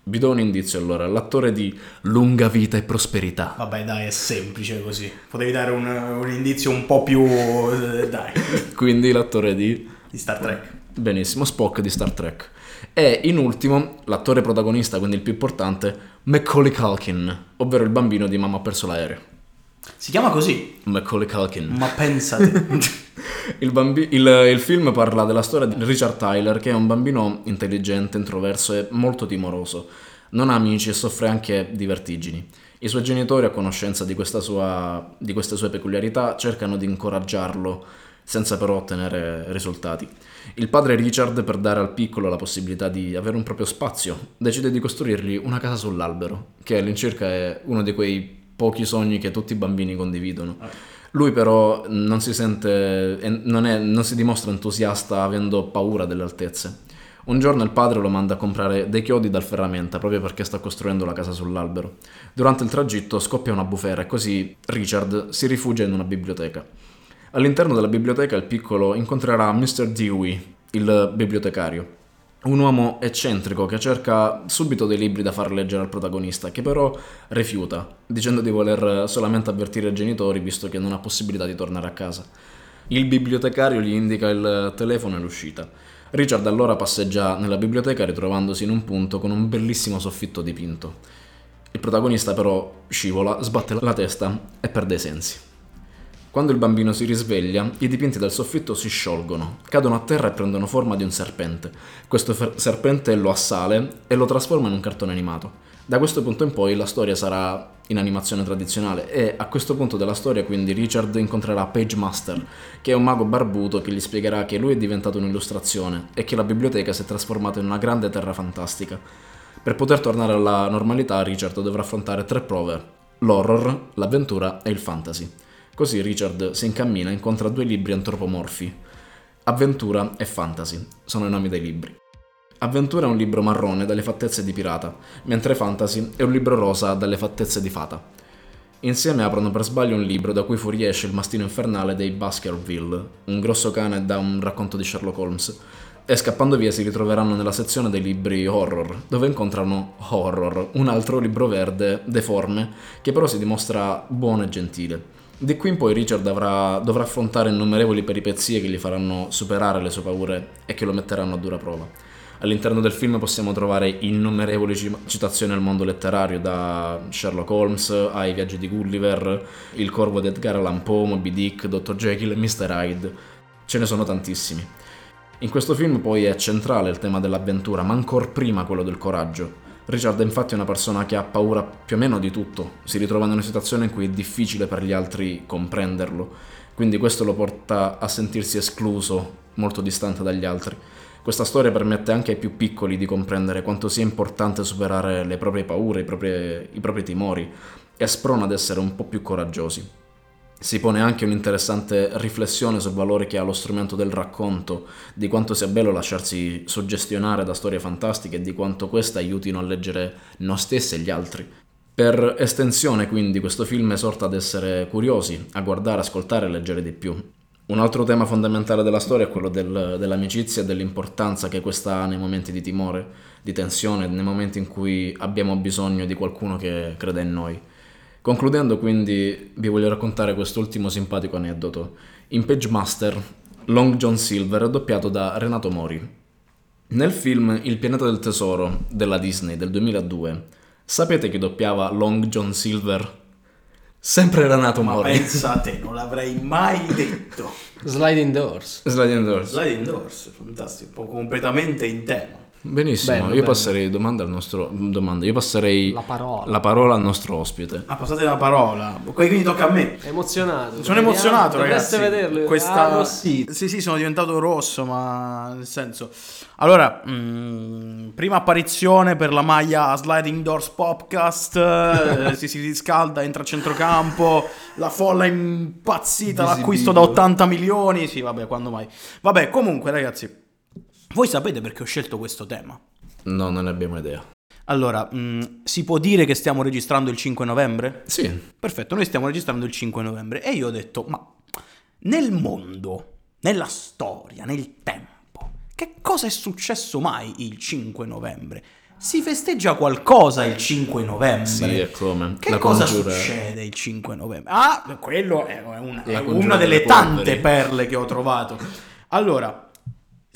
Vi do un indizio allora, l'attore di Lunga vita e prosperità. Vabbè, dai, è semplice così. Potevi dare un, un indizio un po' più... eh, dai, Quindi l'attore di... di Star Trek. Benissimo, Spock di Star Trek. E in ultimo, l'attore protagonista, quindi il più importante, Macaulay Culkin, ovvero il bambino di Mamma ha perso l'aereo. Si chiama così, Macaulay Culkin. ma pensate. Il, bambi- il- il film parla della storia di Richard Tyler, che è un bambino intelligente, introverso e molto timoroso. Non ha amici e soffre anche di vertigini. I suoi genitori, a conoscenza di, sua- di queste sue peculiarità, cercano di incoraggiarlo, senza però ottenere risultati. Il padre Richard, per dare al piccolo la possibilità di avere un proprio spazio, decide di costruirgli una casa sull'albero, che all'incirca è uno di quei pochi sogni che tutti i bambini condividono. Lui però non si sente, non, è- non si dimostra entusiasta avendo paura delle altezze. Un giorno il padre lo manda a comprare dei chiodi dal ferramenta proprio perché sta costruendo la casa sull'albero. Durante il tragitto scoppia una bufera e così Richard si rifugia in una biblioteca. All'interno della biblioteca il piccolo incontrerà Mr. Dewey, il bibliotecario. Un uomo eccentrico che cerca subito dei libri da far leggere al protagonista, che però rifiuta, dicendo di voler solamente avvertire i genitori visto che non ha possibilità di tornare a casa. Il bibliotecario gli indica il telefono e l'uscita. Richard allora passeggia nella biblioteca ritrovandosi in un punto con un bellissimo soffitto dipinto. Il protagonista però scivola, sbatte la testa e perde i sensi. Quando il bambino si risveglia, i dipinti del soffitto si sciolgono, cadono a terra e prendono forma di un serpente. Questo fer- serpente lo assale e lo trasforma in un cartone animato. Da questo punto in poi la storia sarà in animazione tradizionale e a questo punto della storia quindi Richard incontrerà Page Master, che è un mago barbuto che gli spiegherà che lui è diventato un'illustrazione e che la biblioteca si è trasformata in una grande terra fantastica. Per poter tornare alla normalità Richard dovrà affrontare tre prove, l'horror, l'avventura e il fantasy. Così Richard si incammina e incontra due libri antropomorfi. Avventura e Fantasy sono i nomi dei libri. Avventura è un libro marrone dalle fattezze di pirata, mentre Fantasy è un libro rosa dalle fattezze di fata. Insieme aprono per sbaglio un libro da cui fuoriesce il mastino infernale dei Baskerville, un grosso cane da un racconto di Sherlock Holmes, e scappando via si ritroveranno nella sezione dei libri horror, dove incontrano Horror, un altro libro verde, deforme, che però si dimostra buono e gentile. Di qui in poi Richard avrà- dovrà affrontare innumerevoli peripezie che gli faranno superare le sue paure e che lo metteranno a dura prova. All'interno del film possiamo trovare innumerevoli ci- citazioni al mondo letterario, da Sherlock Holmes ai viaggi di Gulliver, Il corvo di Edgar Allan Poe, Moby Dick, Dr. Jekyll e Mr. Hyde. Ce ne sono tantissimi. In questo film poi è centrale il tema dell'avventura, ma ancor prima quello del coraggio. Richard è infatti una persona che ha paura più o meno di tutto, si ritrova in una situazione in cui è difficile per gli altri comprenderlo, quindi questo lo porta a sentirsi escluso, molto distante dagli altri. Questa storia permette anche ai più piccoli di comprendere quanto sia importante superare le proprie paure, i propri, i propri timori e sprona ad essere un po' più coraggiosi. Si pone anche un'interessante riflessione sul valore che ha lo strumento del racconto, di quanto sia bello lasciarsi suggestionare da storie fantastiche e di quanto queste aiutino a leggere noi stessi e gli altri. Per estensione, quindi, questo film esorta ad essere curiosi, a guardare, ascoltare e leggere di più. Un altro tema fondamentale della storia è quello del- dell'amicizia e dell'importanza che questa ha nei momenti di timore, di tensione, nei momenti in cui abbiamo bisogno di qualcuno che crede in noi. Concludendo quindi vi voglio raccontare quest'ultimo simpatico aneddoto. In Page Master Long John Silver, doppiato da Renato Mori. Nel film Il pianeta del tesoro della Disney del 2002, sapete chi doppiava Long John Silver? Sempre Renato Ma Mori. pensa a te, non l'avrei mai detto. Sliding Doors. Sliding Doors. Sliding Doors, fantastico, completamente in tema. Benissimo, Bello, io bello. passerei domanda al nostro domanda, io passerei La parola. la parola al nostro ospite. Ah, passate la parola, quindi tocca a me. Emozionato. Sono emozionato, Dovreste ragazzi. vederlo. Questa... Ah, arrossito. Sì, sì, sono diventato rosso, ma nel senso. Allora, mm, prima apparizione per la maglia Sliding Doors Podcast. eh, si, si riscalda, entra a centrocampo. La folla è impazzita. L'acquisto da 80 milioni. Sì, vabbè, quando mai. Vabbè, comunque, ragazzi, voi sapete perché ho scelto questo tema? No, non ne abbiamo idea. Allora, mm, si può dire che stiamo registrando il 5 novembre? Sì, Perfetto, noi stiamo registrando il 5 novembre e io ho detto, ma nel mondo, nella storia, nel tempo, che cosa è successo mai il 5 novembre? Si festeggia qualcosa il 5 novembre? sì, è come. Che la cosa congiura- succede il 5 novembre? Ah, quello è una, è una delle delle tante polveri. perle che ho trovato. Allora,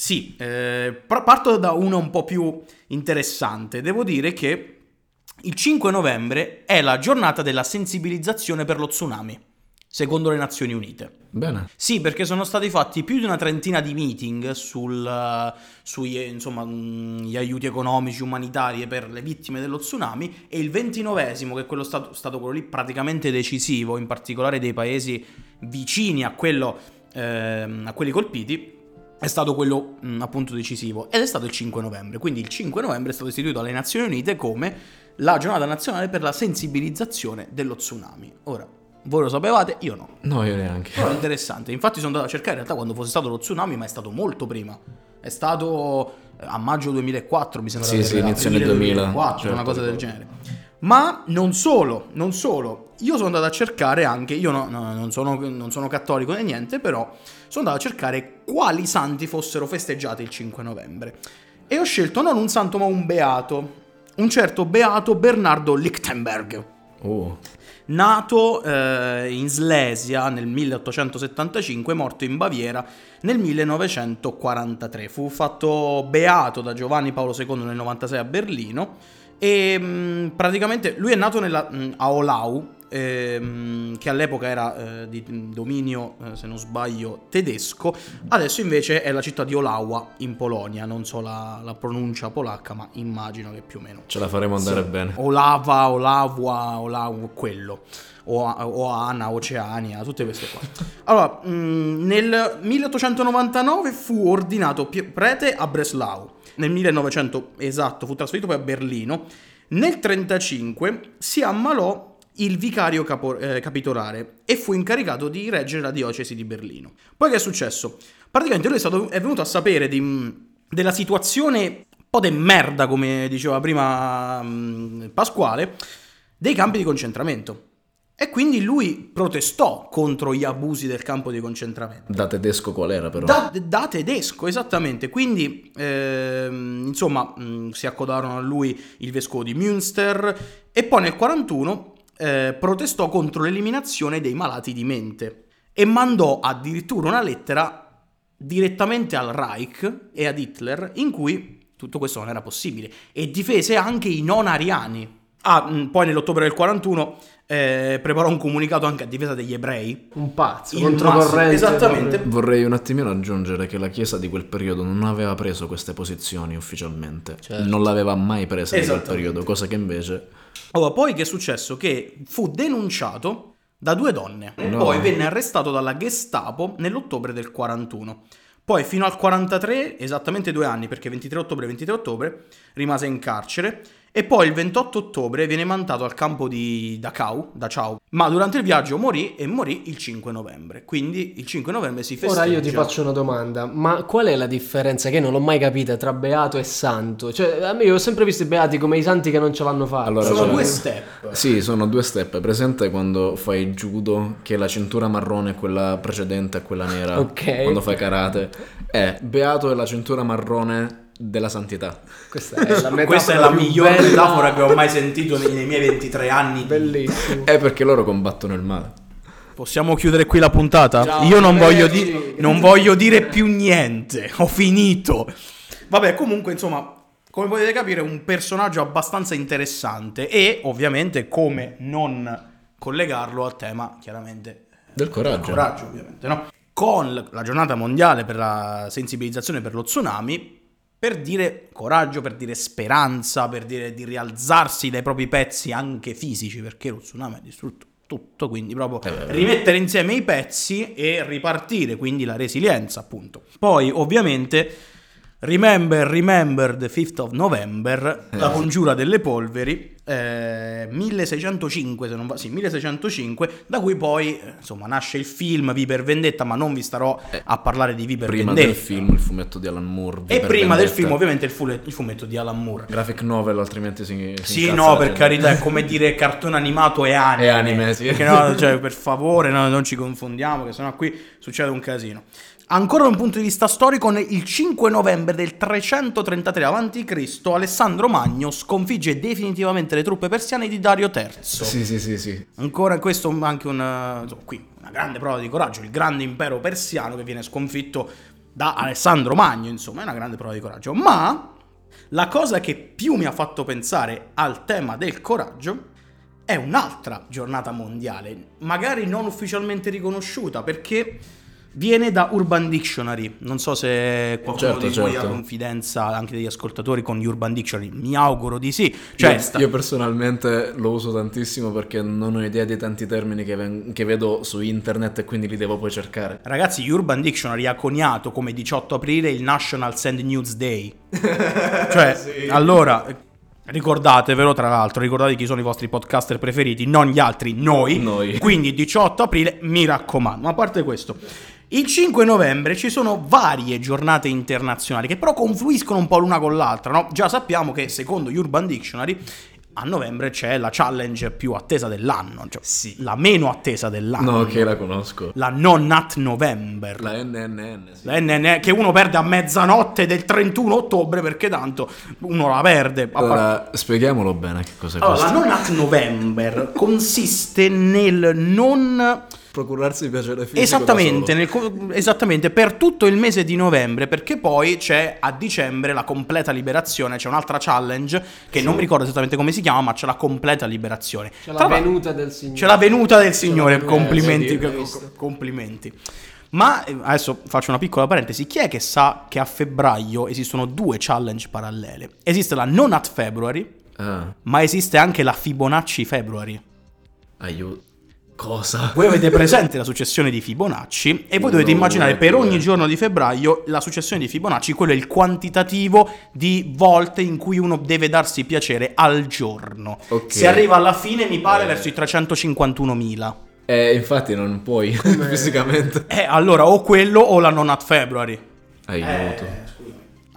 sì, eh, par- parto da una un po' più interessante. Devo dire che il 5 novembre è la giornata della sensibilizzazione per lo tsunami, secondo le Nazioni Unite. Bene. Sì, perché sono stati fatti più di una trentina di meeting sul, eh, sugli eh, insomma, mh, gli aiuti economici, umanitari per le vittime dello tsunami e il ventinovesimo, che è quello stato, stato quello lì praticamente decisivo, in particolare dei paesi vicini a, quello, ehm, a quelli colpiti, è stato quello mh, appunto decisivo ed è stato il 5 novembre. Quindi il 5 novembre è stato istituito dalle Nazioni Unite come la giornata nazionale per la sensibilizzazione dello tsunami. Ora, voi lo sapevate? Io no. No, io neanche. Però è interessante. Infatti sono andato a cercare in realtà quando fosse stato lo tsunami, ma è stato molto prima. È stato eh, a maggio 2004, mi sembra. Sì, sì, inizio 2000, 2004, certo, una cosa del genere. Ma non solo, non solo. Io sono andato a cercare anche, io no- no, non, sono, non sono cattolico né niente, però sono andato a cercare quali santi fossero festeggiati il 5 novembre. E ho scelto non un santo ma un beato. Un certo beato Bernardo Lichtenberg Oh, nato eh, in Slesia nel 1875, morto in Baviera nel 1943. Fu fatto beato da Giovanni Paolo II nel 96 a Berlino e mh, praticamente lui è nato nella- mh, a Olau, ehm, che all'epoca era eh, di dominio, eh, se non sbaglio, tedesco. Adesso invece è la città di Olawa in Polonia. Non so la, la pronuncia polacca, ma immagino che più o meno ce la faremo andare bene. Olava, Olavua, Olau, quello. O- Oana, Oceania, tutte queste qua. Allora, mh, nel 1899 fu ordinato prete a Breslau. Nel 1900, esatto, fu trasferito poi a Berlino. Nel 1935 si ammalò il vicario capo- eh, capitolare e fu incaricato di reggere la diocesi di Berlino. Poi che è successo? Praticamente lui è, stato- è venuto a sapere di, della situazione un po' de merda, come diceva prima mh, Pasquale, dei campi di concentramento. E quindi lui protestò contro gli abusi del campo di concentramento. Da tedesco qual era però? Da, da tedesco, esattamente. Quindi, ehm, insomma, mh, si accodarono a lui il vescovo di Münster e poi nel 41 eh, protestò contro l'eliminazione dei malati di mente e mandò addirittura una lettera direttamente al Reich e ad Hitler in cui tutto questo non era possibile e difese anche i non ariani. Ah, mh, poi nell'ottobre del 41 eh, preparò un comunicato anche a difesa degli ebrei. Un pazzo, Il controcorrente. esattamente. Vorrei un attimino aggiungere che la Chiesa di quel periodo non aveva preso queste posizioni ufficialmente. Certo. Non l'aveva mai presa in quel periodo, cosa che invece... Allora, poi che è successo? Che fu denunciato da due donne e No. poi venne arrestato dalla Gestapo nell'ottobre del 41. Poi fino al 43, esattamente due anni, perché 23 ottobre e 23 ottobre, rimase in carcere. E poi il 28 ottobre viene mandato al campo di Dachau, Dachau. Ma durante il viaggio morì e morì il 5 novembre. Quindi il 5 novembre si festeggia. Ora io ti faccio una domanda, ma qual è la differenza che non l'ho mai capita tra beato e santo? Cioè, a me io ho sempre visto i beati come i santi che non ce l'hanno fatta. Allora, Sono cioè- due step. Sì, sono due step. Presente quando fai judo, che la cintura marrone è quella precedente a quella nera. Ok. Quando fai karate. È beato è la cintura marrone della santità. Questa è la metafora Questa è la più migliore bella. metafora che ho mai sentito nei, nei miei 23 anni. Bellissimo. È perché loro combattono il male. Possiamo chiudere qui la puntata? Ciao, Io non voglio, di- non voglio dire più niente. Ho finito. Vabbè, comunque, insomma, come potete capire, è un personaggio abbastanza interessante. E ovviamente, come non collegarlo al tema, chiaramente, Del coraggio. coraggio, ovviamente, no? Con la giornata mondiale per la sensibilizzazione per lo tsunami, per dire coraggio, per dire speranza, per dire di rialzarsi dai propri pezzi anche fisici, perché lo tsunami ha distrutto tutto, quindi proprio rimettere insieme i pezzi e ripartire, quindi la resilienza, appunto. Poi, ovviamente, Remember, remember the 5th of November, la congiura delle polveri, eh, 1605, se non va, sì, 1605, da cui poi, eh, insomma, nasce il film V per Vendetta, ma non vi starò a parlare di V per Prima Vendetta. del film, il fumetto di Alan Moore. E prima del Vendetta. film, ovviamente, il, fule- il fumetto di Alan Moore. Graphic novel, altrimenti si. si Sì, no, per carità, è come dire cartone animato e anime. E anime, sì. Perché no, cioè, per favore, no, non ci confondiamo, che sennò qui succede un casino. Ancora da un punto di vista storico, il 5 novembre del 333 a.C., Alessandro Magno sconfigge definitivamente le truppe persiane di Dario III. Sì, sì, sì, sì. Ancora questo anche una, insomma, qui, una grande prova di coraggio, il grande impero persiano che viene sconfitto da Alessandro Magno, insomma, è una grande prova di coraggio. Ma la cosa che più mi ha fatto pensare al tema del coraggio è un'altra giornata mondiale, magari non ufficialmente riconosciuta, perché viene da Urban Dictionary. Non so se qualcuno Certo, di voi certo. ha confidenza anche degli ascoltatori con Urban Dictionary. Mi auguro di sì. Cioè, io, sta- io personalmente lo uso tantissimo perché non ho idea di tanti termini che, ven- che vedo su internet e quindi li devo poi cercare. Ragazzi, Urban Dictionary ha coniato come 18 aprile il National Sand News Day. cioè, allora, ricordatevelo tra l'altro, ricordate chi sono i vostri podcaster preferiti, non gli altri, noi. Noi. Quindi 18 aprile, mi raccomando. Ma a parte questo, il 5 novembre ci sono varie giornate internazionali che però confluiscono un po' l'una con l'altra, no? Già sappiamo che secondo Urban Dictionary a novembre c'è la challenge più attesa dell'anno, cioè la meno attesa dell'anno. No, ok, la conosco. La Non Nat November. La NNN, sì. La NN che uno perde a mezzanotte del 31 ottobre perché tanto uno la perde. Allora, spieghiamolo bene che cos'è Allora, la questo. Non Nat November consiste nel non Procurarsi piacere fisico Esattamente, nel esattamente, per tutto il mese di novembre, perché poi c'è a dicembre la completa liberazione, c'è un'altra challenge che non mi ricordo esattamente come si chiama, ma c'è la completa liberazione. C'è Tra la venuta del Signore. C'è la venuta del Signore, venuta, complimenti, sì, co- visto. complimenti. Ma eh, adesso faccio una piccola parentesi, chi è che sa che a febbraio esistono due challenge parallele? Esiste la Non at February. Ah, ma esiste anche la Fibonacci February. aiuto. Cosa? Voi avete presente la successione di Fibonacci e voi No, dovete immaginare per ogni giorno di febbraio la successione di Fibonacci, quello è il quantitativo di volte in cui uno deve darsi piacere al giorno. Ok. Se arriva alla fine mi pare verso i 351.000. Eh, infatti non puoi fisicamente. Eh, allora o quello o la non at February. Aiuto.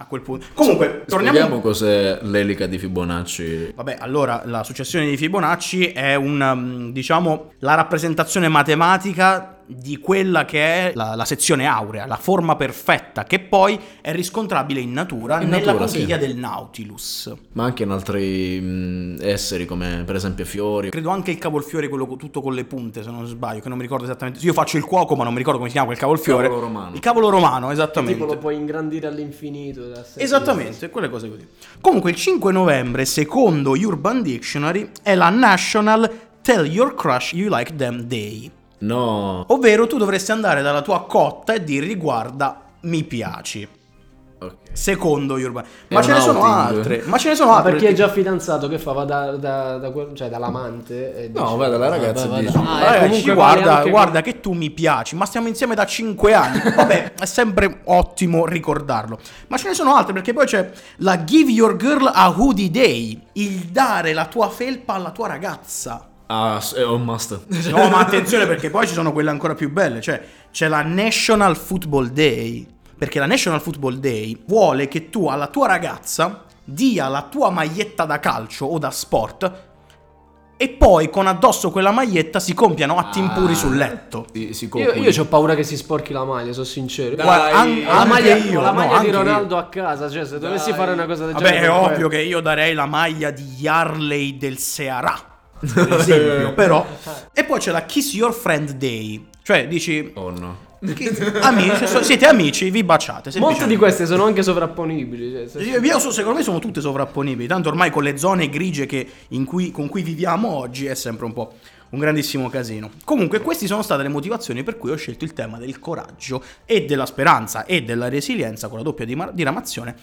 A quel punto. Comunque, torniamo Spieghiamo cos'è l'elica di Fibonacci. Vabbè, allora la successione di Fibonacci è una, mm, diciamo, la rappresentazione matematica di quella che è la, la sezione aurea, la forma perfetta, che poi è riscontrabile in natura In nella natura, conchiglia sì. del Nautilus. Ma anche in altri mh, esseri come per esempio fiori. Credo anche il cavolfiore, quello tutto con le punte, se non sbaglio, che non mi ricordo esattamente. Io faccio il cuoco, ma non mi ricordo come si chiama quel cavolfiore. Cavolo romano. Il cavolo romano, esattamente. Tipo lo puoi ingrandire all'infinito. Esattamente, quelle cose così. Comunque il 5 novembre, secondo Urban Dictionary, è la National Tell Your Crush You Like Them Day. No. Ovvero tu dovresti andare dalla tua cotta e dirgli guarda, mi piaci. Ok. Secondo Urban. È Ma ce ne sono outing. altre. Ma ce ne sono altre. per chi è già fidanzato, che fa? Va da, da- da cioè dall'amante? e No, dice- vai dalla ragazza Ah, vai, e vai, dici- vai. Ah, Ragazzi, comunque vale guarda, anche- guarda che tu mi piaci, ma stiamo insieme da 5 anni. Vabbè, è sempre ottimo ricordarlo. Ma ce ne sono altre perché poi c'è la Give Your Girl a Hoodie Day, il dare la tua felpa alla tua ragazza. Ah, è un must. No, ma attenzione perché poi ci sono quelle ancora più belle, cioè c'è la National Football Day, perché la National Football Day vuole che tu alla tua ragazza dia la tua maglietta da calcio o da sport e poi con addosso quella maglietta si compiano atti impuri Ah. sul letto. Si, si Io, io ho paura che si sporchi la maglia, sono sincero. Dai, Guarda, an- la maglia, io, la no, maglia di anche io. Ronaldo a casa, cioè se dovessi Dai. fare una cosa del Vabbè, genere... è poi- ovvio che io darei la maglia di Yarley del Cearà. Per esempio, però. E poi c'è la Kiss Your Friend Day, cioè dici, Oh no. amici, so- siete amici, vi baciate. Molte di queste sono anche sovrapponibili. cioè, se- Io, so- secondo me sono tutte sovrapponibili, tanto ormai con le zone grigie che- in cui- con cui viviamo oggi è sempre un po' un grandissimo casino. Comunque queste sono state le motivazioni per cui ho scelto il tema del coraggio e della speranza e della resilienza con la doppia diramazione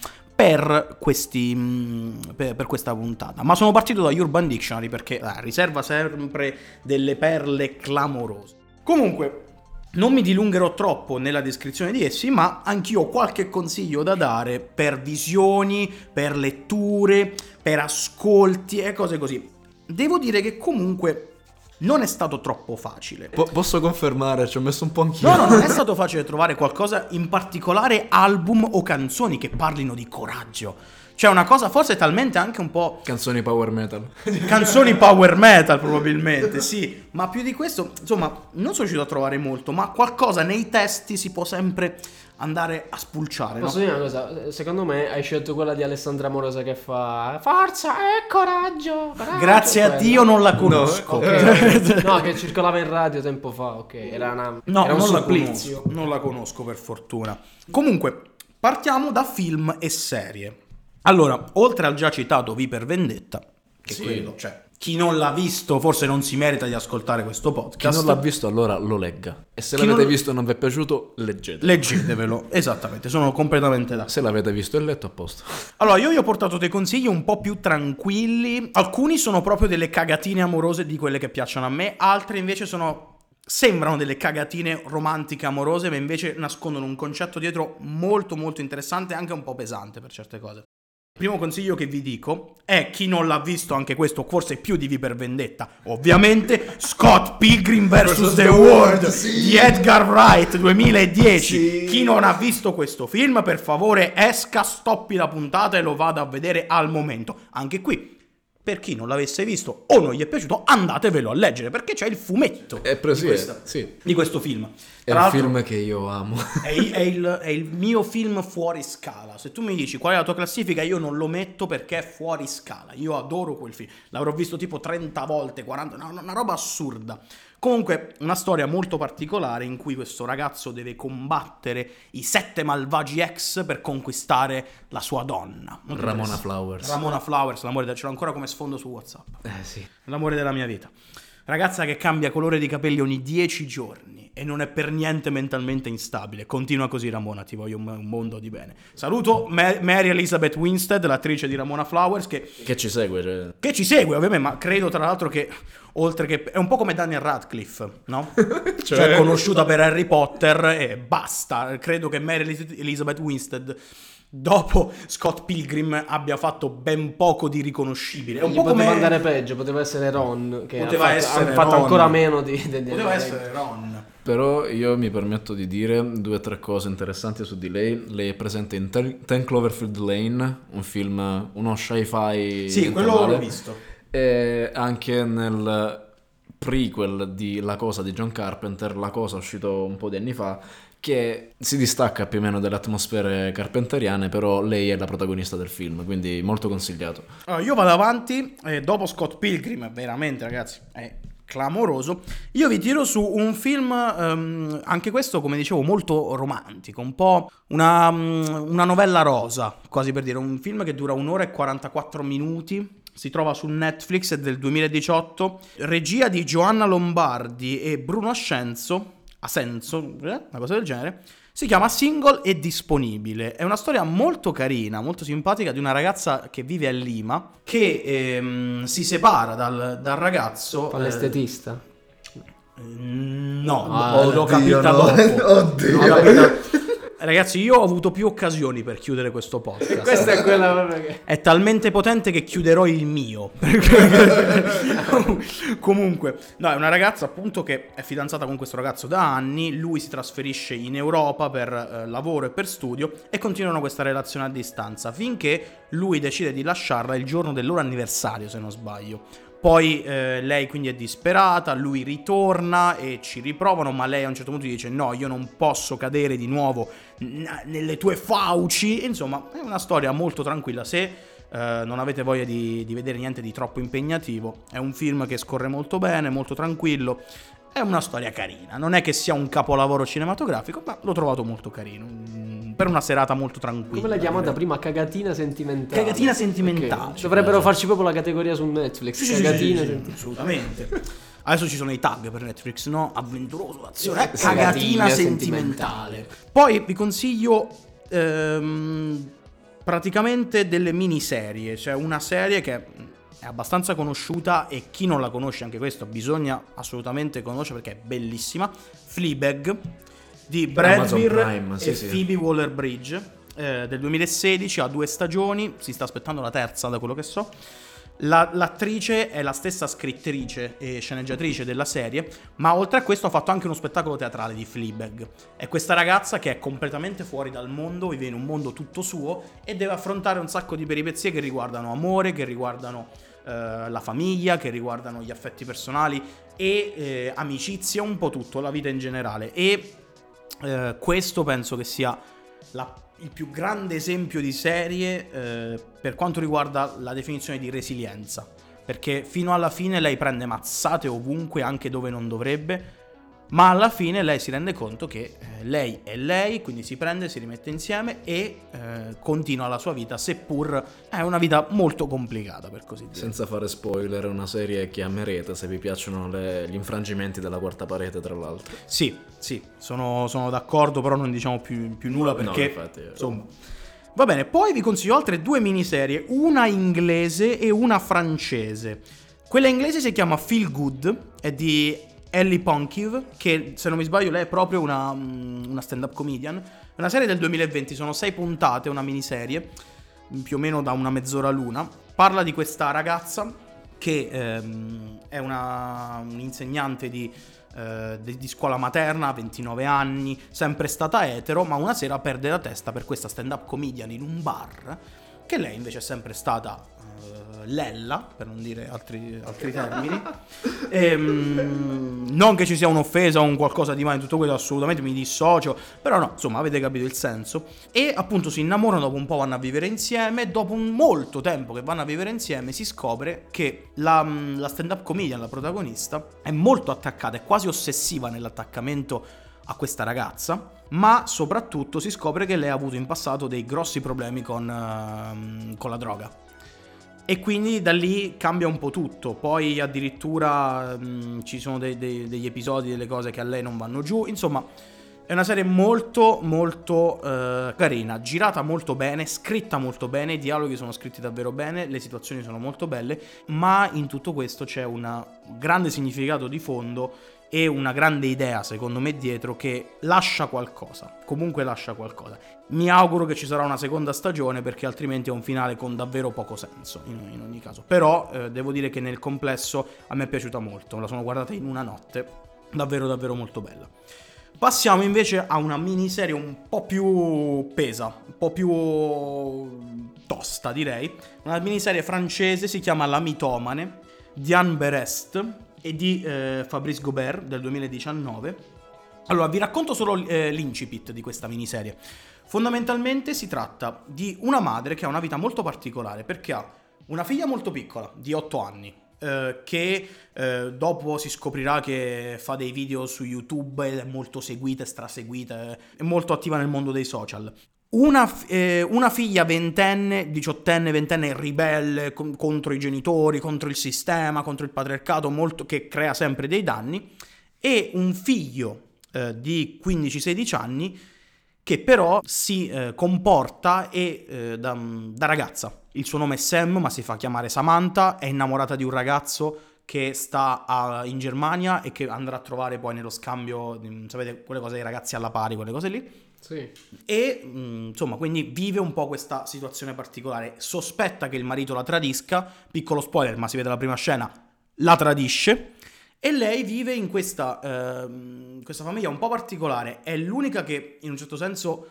per, questi, mh, per, per questa puntata. Ma sono partito da Urban Dictionary perché eh, riserva sempre delle perle clamorose. Comunque, non mi dilungherò troppo nella descrizione di essi, ma anch'io ho qualche consiglio da dare per visioni, per letture, per ascolti e cose così. Devo dire che comunque non è stato troppo facile. Po- posso confermare, ci ho messo un po' anch'io. No, no, non è stato facile trovare qualcosa, in particolare album o canzoni che parlino di coraggio. Cioè una cosa forse talmente anche un po' Canzoni power metal. canzoni power metal probabilmente, sì, ma più di questo, insomma, non sono riuscito a trovare molto, ma qualcosa nei testi si può sempre andare a spulciare, no? Posso dire una cosa? Secondo me hai scelto quella di Alessandra Morosa che fa Forza e coraggio. coraggio", Grazie a. Dio non la conosco. Ok. no, che circolava in radio tempo fa, ok. Era, una, No, era un non la supplizio. conosco, non la conosco per fortuna. Comunque, partiamo da film e serie. Allora, oltre al già citato V per Vendetta, che Sì. quello, cioè, chi non l'ha visto forse non si merita di ascoltare questo Chi podcast. non l'ha visto allora lo legga. E se Chi l'avete non- visto e non vi è piaciuto, leggete. Leggetevelo, esattamente, sono completamente d'accordo. Se l'avete visto e letto, a posto. Allora, io vi ho portato dei consigli un po' più tranquilli. Alcuni sono proprio delle cagatine amorose di quelle che piacciono a me, altri invece sono. Sembrano delle cagatine romantiche amorose, ma invece nascondono un concetto dietro molto molto interessante e anche un po' pesante per certe cose. Primo consiglio che vi dico è chi non l'ha visto anche questo, forse più di V per Vendetta, ovviamente Scott Pilgrim vs. The World di Edgar Wright 2010. Chi non ha visto questo film, per favore esca, stoppi la puntata e lo vada a vedere al momento. Anche qui, per chi non l'avesse visto o non gli è piaciuto, andatevelo a leggere perché c'è il fumetto È di, sì, questa- è- sì. di questo film. È Tra un l'altro- film che io amo. è, è il, è il mio film fuori scala. Se tu mi dici qual è la tua classifica, io non lo metto perché è fuori scala. Io adoro quel film. L'avrò visto tipo 30 volte, 40, no, una roba assurda. Comunque, una storia molto particolare in cui questo ragazzo deve combattere i sette malvagi ex per conquistare la sua donna. Molto Ramona. Flowers. Ramona Flowers, l'amore de- ce l'ho ancora come sfondo su WhatsApp. Eh sì. L'amore della mia vita. Ragazza che cambia colore di capelli ogni 10 giorni e non è per niente mentalmente instabile. Continua così Ramona, ti voglio un, un mondo di bene. Saluto Ma- Mary Elizabeth Winstead, l'attrice di Ramona Flowers, che, Che ci segue, cioè. che ci segue ovviamente, ma credo tra l'altro che oltre che... è un po' come Daniel Radcliffe, no? cioè, conosciuta per Harry Potter e basta. Credo che Mary Elizabeth Winstead... Dopo Scott Pilgrim abbia fatto ben poco di riconoscibile. È un Gli po' poteva come andare peggio, poteva essere Ron, che Poteva ha fatto, essere ha fatto Ron. ancora meno di- di- Poteva essere Ron. Però io mi permetto di dire due o tre cose interessanti su di lei. Lei è presente in Ten, Cloverfield Lane, un film, uno sci-fi. Sì, quello l'ho visto. E anche nel prequel di La Cosa di John Carpenter, La Cosa uscito un po' di anni fa, che si distacca più o meno dalle atmosfere carpenteriane, però lei è la protagonista del film, quindi molto consigliato. Allora, io vado avanti, eh, dopo Scott Pilgrim, veramente ragazzi, è clamoroso. Io vi tiro su un film, ehm, anche questo come dicevo, molto romantico, un po' una, mm, una novella rosa, quasi per dire, un film che dura un'ora e 44 minuti. Si trova su Netflix, è del 2018, regia di Giovanna Lombardi e Bruno Ascenso, Asenso, eh, una cosa del genere. Si chiama Single e Disponibile. È una storia molto carina, molto simpatica di una ragazza che vive a Lima che ehm, si separa dal, dal ragazzo. Fa eh, l'estetista. No, Ah, l'ho oddio, capita no. dopo. Oddio. L'ho capita- Ragazzi, io ho avuto più occasioni per chiudere questo podcast. Questa è quella proprio che... È talmente potente che chiuderò il mio. Comunque, no, è una ragazza appunto che è fidanzata con questo ragazzo da anni. Lui si trasferisce in Europa per eh, lavoro e per studio e continuano questa relazione a distanza finché lui decide di lasciarla il giorno del loro anniversario, se non sbaglio. Poi eh, lei quindi è disperata, lui ritorna e ci riprovano, ma lei a un certo punto dice no, io non posso cadere di nuovo n- nelle tue fauci. Insomma, è una storia molto tranquilla. Se eh, non avete voglia di, di vedere niente di troppo impegnativo, è un film che scorre molto bene, molto tranquillo. È una storia carina, non è che sia un capolavoro cinematografico, ma l'ho trovato molto carino. Per una serata molto tranquilla. Come l'hai chiamata direi. prima? Cagatina sentimentale. Cagatina sentimentale. Ok. Dovrebbero farci proprio la categoria su Netflix. Sì, Cagatina sì, sì, sentimentale. assolutamente. Adesso ci sono i tag per Netflix, no? Avventuroso, azione, cagatina cagatina sentimentale. sentimentale. Poi vi consiglio ehm, praticamente delle miniserie, cioè una serie che è abbastanza conosciuta e chi non la conosce anche questo bisogna assolutamente conoscere perché è bellissima. Fleabag di Brad Amazon Pitt Prime, sì, e sì. Phoebe Waller-Bridge eh, del 2016, ha due stagioni, si sta aspettando la terza da quello che so. La- l'attrice è la stessa scrittrice e sceneggiatrice della serie, ma oltre a questo ha fatto anche uno spettacolo teatrale di Fleabag. È questa ragazza che è completamente fuori dal mondo, vive in un mondo tutto suo e deve affrontare un sacco di peripezie che riguardano amore, che riguardano eh, la famiglia, che riguardano gli affetti personali e eh, amicizia, un po' tutto, la vita in generale. E eh, questo penso che sia la- il più grande esempio di serie eh, per quanto riguarda la definizione di resilienza. Perché fino alla fine lei prende mazzate ovunque, anche dove non dovrebbe, ma alla fine lei si rende conto che eh, lei è lei, quindi si prende, si rimette insieme e eh, continua la sua vita, seppur è una vita molto complicata, per così dire. Senza fare spoiler, è una serie che amerete se vi piacciono le- gli infrangimenti della quarta parete, tra l'altro. Sì, sì, sono, sono d'accordo, però non diciamo più, più nulla No, perché... infatti, eh. insomma... Va bene, poi vi consiglio altre due miniserie, una inglese e una francese. Quella inglese si chiama Feel Good, è di Ellie Ponkiv, che se non mi sbaglio lei è proprio una, mm, una stand-up comedian. Una serie del 2020, sono sei puntate, una miniserie, più o meno da una mezz'ora l'una. Parla di questa ragazza che ehm, è una, un'insegnante di, eh, di- scuola materna, ha 29 anni, sempre stata etero, ma una sera perde la testa per questa stand-up comedian in un bar, che lei invece è sempre stata eh, lella, per non dire altri, altri termini. Ehm, non che ci sia un'offesa o un qualcosa di male in tutto questo, assolutamente mi dissocio, però no, insomma, avete capito il senso. E appunto si innamorano, dopo un po' vanno a vivere insieme, dopo un molto tempo che vanno a vivere insieme si scopre che la, la stand-up comedian, la protagonista, è molto attaccata, è quasi ossessiva nell'attaccamento a questa ragazza, ma soprattutto si scopre che lei ha avuto in passato dei grossi problemi con, ehm, con la droga. E quindi da lì cambia un po' tutto. Poi addirittura mh, ci sono dei- dei- degli episodi, delle cose che a lei non vanno giù. Insomma, è una serie molto, molto eh, carina, girata molto bene, scritta molto bene, i dialoghi sono scritti davvero bene, le situazioni sono molto belle, ma in tutto questo c'è un grande significato di fondo e una grande idea, secondo me, dietro che lascia qualcosa. Comunque lascia qualcosa. Mi auguro che ci sarà una seconda stagione perché altrimenti è un finale con davvero poco senso, in, in ogni caso. Però eh, devo dire che nel complesso a me è piaciuta molto, la sono guardata in una notte, davvero davvero molto bella. Passiamo invece a una miniserie un po' più pesa, un po' più tosta direi. Una miniserie francese si chiama La mitomane di Anne Berest e di eh, Fabrice Gobert del 2019. Allora, vi racconto solo eh, l'incipit di questa miniserie. Fondamentalmente si tratta di una madre che ha una vita molto particolare perché ha una figlia molto piccola, di 8 anni, eh, che eh, dopo si scoprirà che fa dei video su YouTube ed è molto seguita straseguita, è molto attiva nel mondo dei social. Una, eh, una figlia ventenne, diciottenne, ventenne, ribelle con- contro i genitori, contro il sistema, contro il patriarcato, molto, che crea sempre dei danni, e un figlio eh, di 15-16 anni che però si eh, comporta e eh, da, da ragazza. Il suo nome è Sam, ma si fa chiamare Samantha, è innamorata di un ragazzo che sta a- in Germania e che andrà a trovare poi nello scambio, mm, sapete, quelle cose dei ragazzi alla pari, quelle cose lì. Sì. E mh, insomma, quindi vive un po' questa situazione particolare. Sospetta che il marito la tradisca. Piccolo spoiler, ma si vede la prima scena. La tradisce. E lei vive in questa, ehm, questa famiglia un po' particolare. È l'unica che, in un certo senso,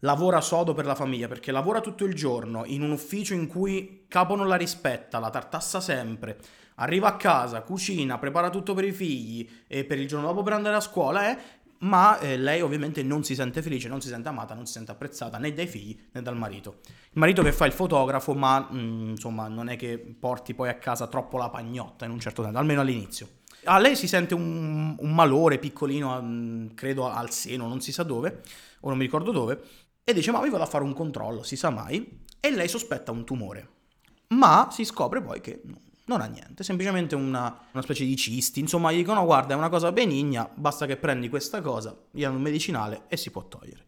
lavora sodo per la famiglia perché lavora tutto il giorno in un ufficio in cui capo non la rispetta, la tartassa sempre. Arriva a casa, cucina, prepara tutto per i figli e per il giorno dopo per andare a scuola. Eh, ma eh, lei ovviamente non si sente felice, non si sente amata, non si sente apprezzata né dai figli né dal marito. Il marito che fa il fotografo, ma mh, mm, insomma non è che porti poi a casa troppo la pagnotta in un certo senso, almeno all'inizio. A lei si sente un, un malore piccolino, mh, mm, credo al seno, non si sa dove, o non mi ricordo dove, e dice ma vi vado a fare un controllo, si sa mai, e lei sospetta un tumore. Ma si scopre poi che non ha niente, semplicemente una, una, specie di cisti. Insomma, gli dicono: guarda, è una cosa benigna, basta che prendi questa cosa, gli hanno un medicinale e si può togliere.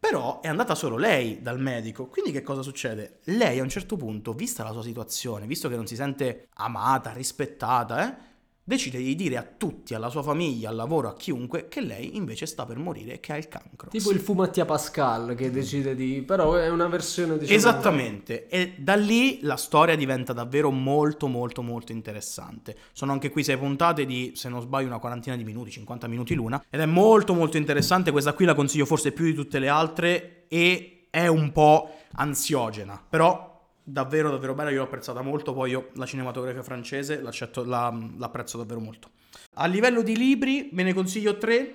Però è andata solo lei dal medico, quindi che cosa succede? Lei a un certo punto, vista la sua situazione, visto che non si sente amata, rispettata, eh, decide di dire a tutti, alla sua famiglia, al lavoro, a chiunque, che lei invece sta per morire e che ha il cancro. Tipo il Fumattia Pascal che decide di... però è una versione diciamo... Esattamente, e da lì la storia diventa davvero molto molto molto interessante. Sono anche qui sei puntate di, se non sbaglio, una quarantina di minuti, 50 minuti l'una, ed è molto molto interessante, questa qui la consiglio forse più di tutte le altre e è un po' ansiogena, però davvero davvero bella, io l'ho apprezzata molto, poi io la cinematografia francese la, l'apprezzo davvero molto. A livello di libri ve ne consiglio tre.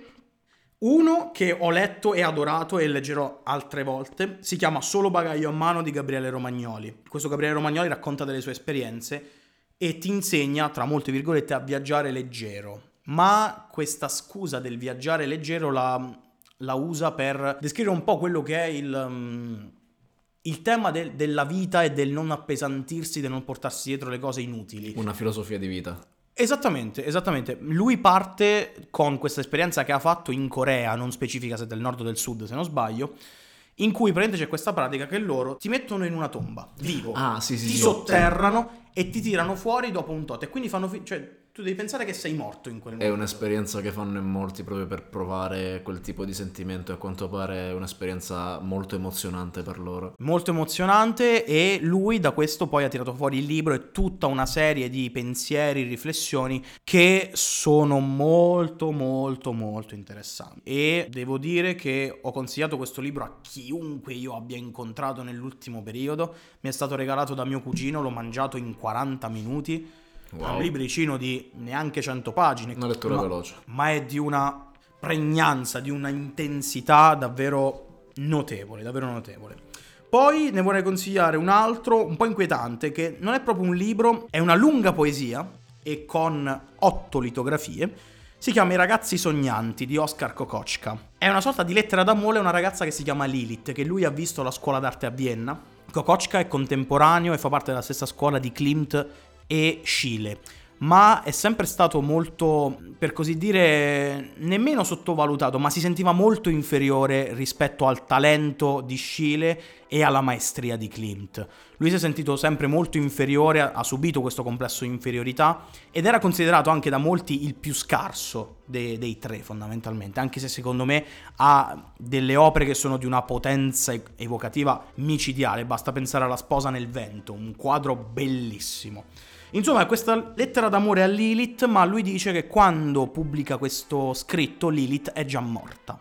Uno che ho letto e adorato e leggerò altre volte si chiama Solo bagaglio a mano di Gabriele Romagnoli. Questo Gabriele Romagnoli racconta delle sue esperienze e ti insegna, tra molte virgolette, a viaggiare leggero. Ma questa scusa del viaggiare leggero la, la usa per descrivere un po' quello che è il... Um, il tema del, della vita e del non appesantirsi, del non portarsi dietro le cose inutili. Una filosofia di vita. Esattamente, esattamente. Lui parte con questa esperienza che ha fatto in Corea, non specifica se del nord o del sud, se non sbaglio, in cui praticamente c'è questa pratica che loro ti mettono in una tomba, vivo, ah, sì, sì, ti sì, sotterrano e ti tirano fuori dopo un tot. E quindi fanno... Fi- cioè, tu devi pensare che sei morto in quel momento. È un'esperienza che fanno in molti proprio per provare quel tipo di sentimento e a quanto pare è un'esperienza molto emozionante per loro. Molto emozionante e lui da questo poi ha tirato fuori il libro e tutta una serie di pensieri, riflessioni che sono molto molto molto interessanti. E devo dire che ho consigliato questo libro a chiunque io abbia incontrato nell'ultimo periodo. Mi è stato regalato da mio cugino, l'ho mangiato in 40 minuti Wow. Un libricino di neanche 100 pagine. Una lettura ma, veloce. Ma è di una pregnanza, di una intensità davvero notevole, davvero notevole. Poi ne vorrei consigliare un altro, un po' inquietante, che non è proprio un libro, è una lunga poesia e con otto litografie. Si chiama I ragazzi sognanti di Oscar Kokoschka. È una sorta di lettera d'amore a una ragazza che si chiama Lilith, che lui ha visto alla scuola d'arte a Vienna. Kokoschka è contemporaneo e fa parte della stessa scuola di Klimt e Scile ma è sempre stato molto, per così dire, nemmeno sottovalutato, ma si sentiva molto inferiore rispetto al talento di Scile e alla maestria di Klimt. Lui si è sentito sempre molto inferiore, ha subito questo complesso di inferiorità ed era considerato anche da molti il più scarso dei, dei tre fondamentalmente, anche se secondo me ha delle opere che sono di una potenza evocativa micidiale, basta pensare alla sposa nel vento, un quadro bellissimo. Insomma, questa lettera d'amore a Lilith, ma lui dice che quando pubblica questo scritto Lilith è già morta.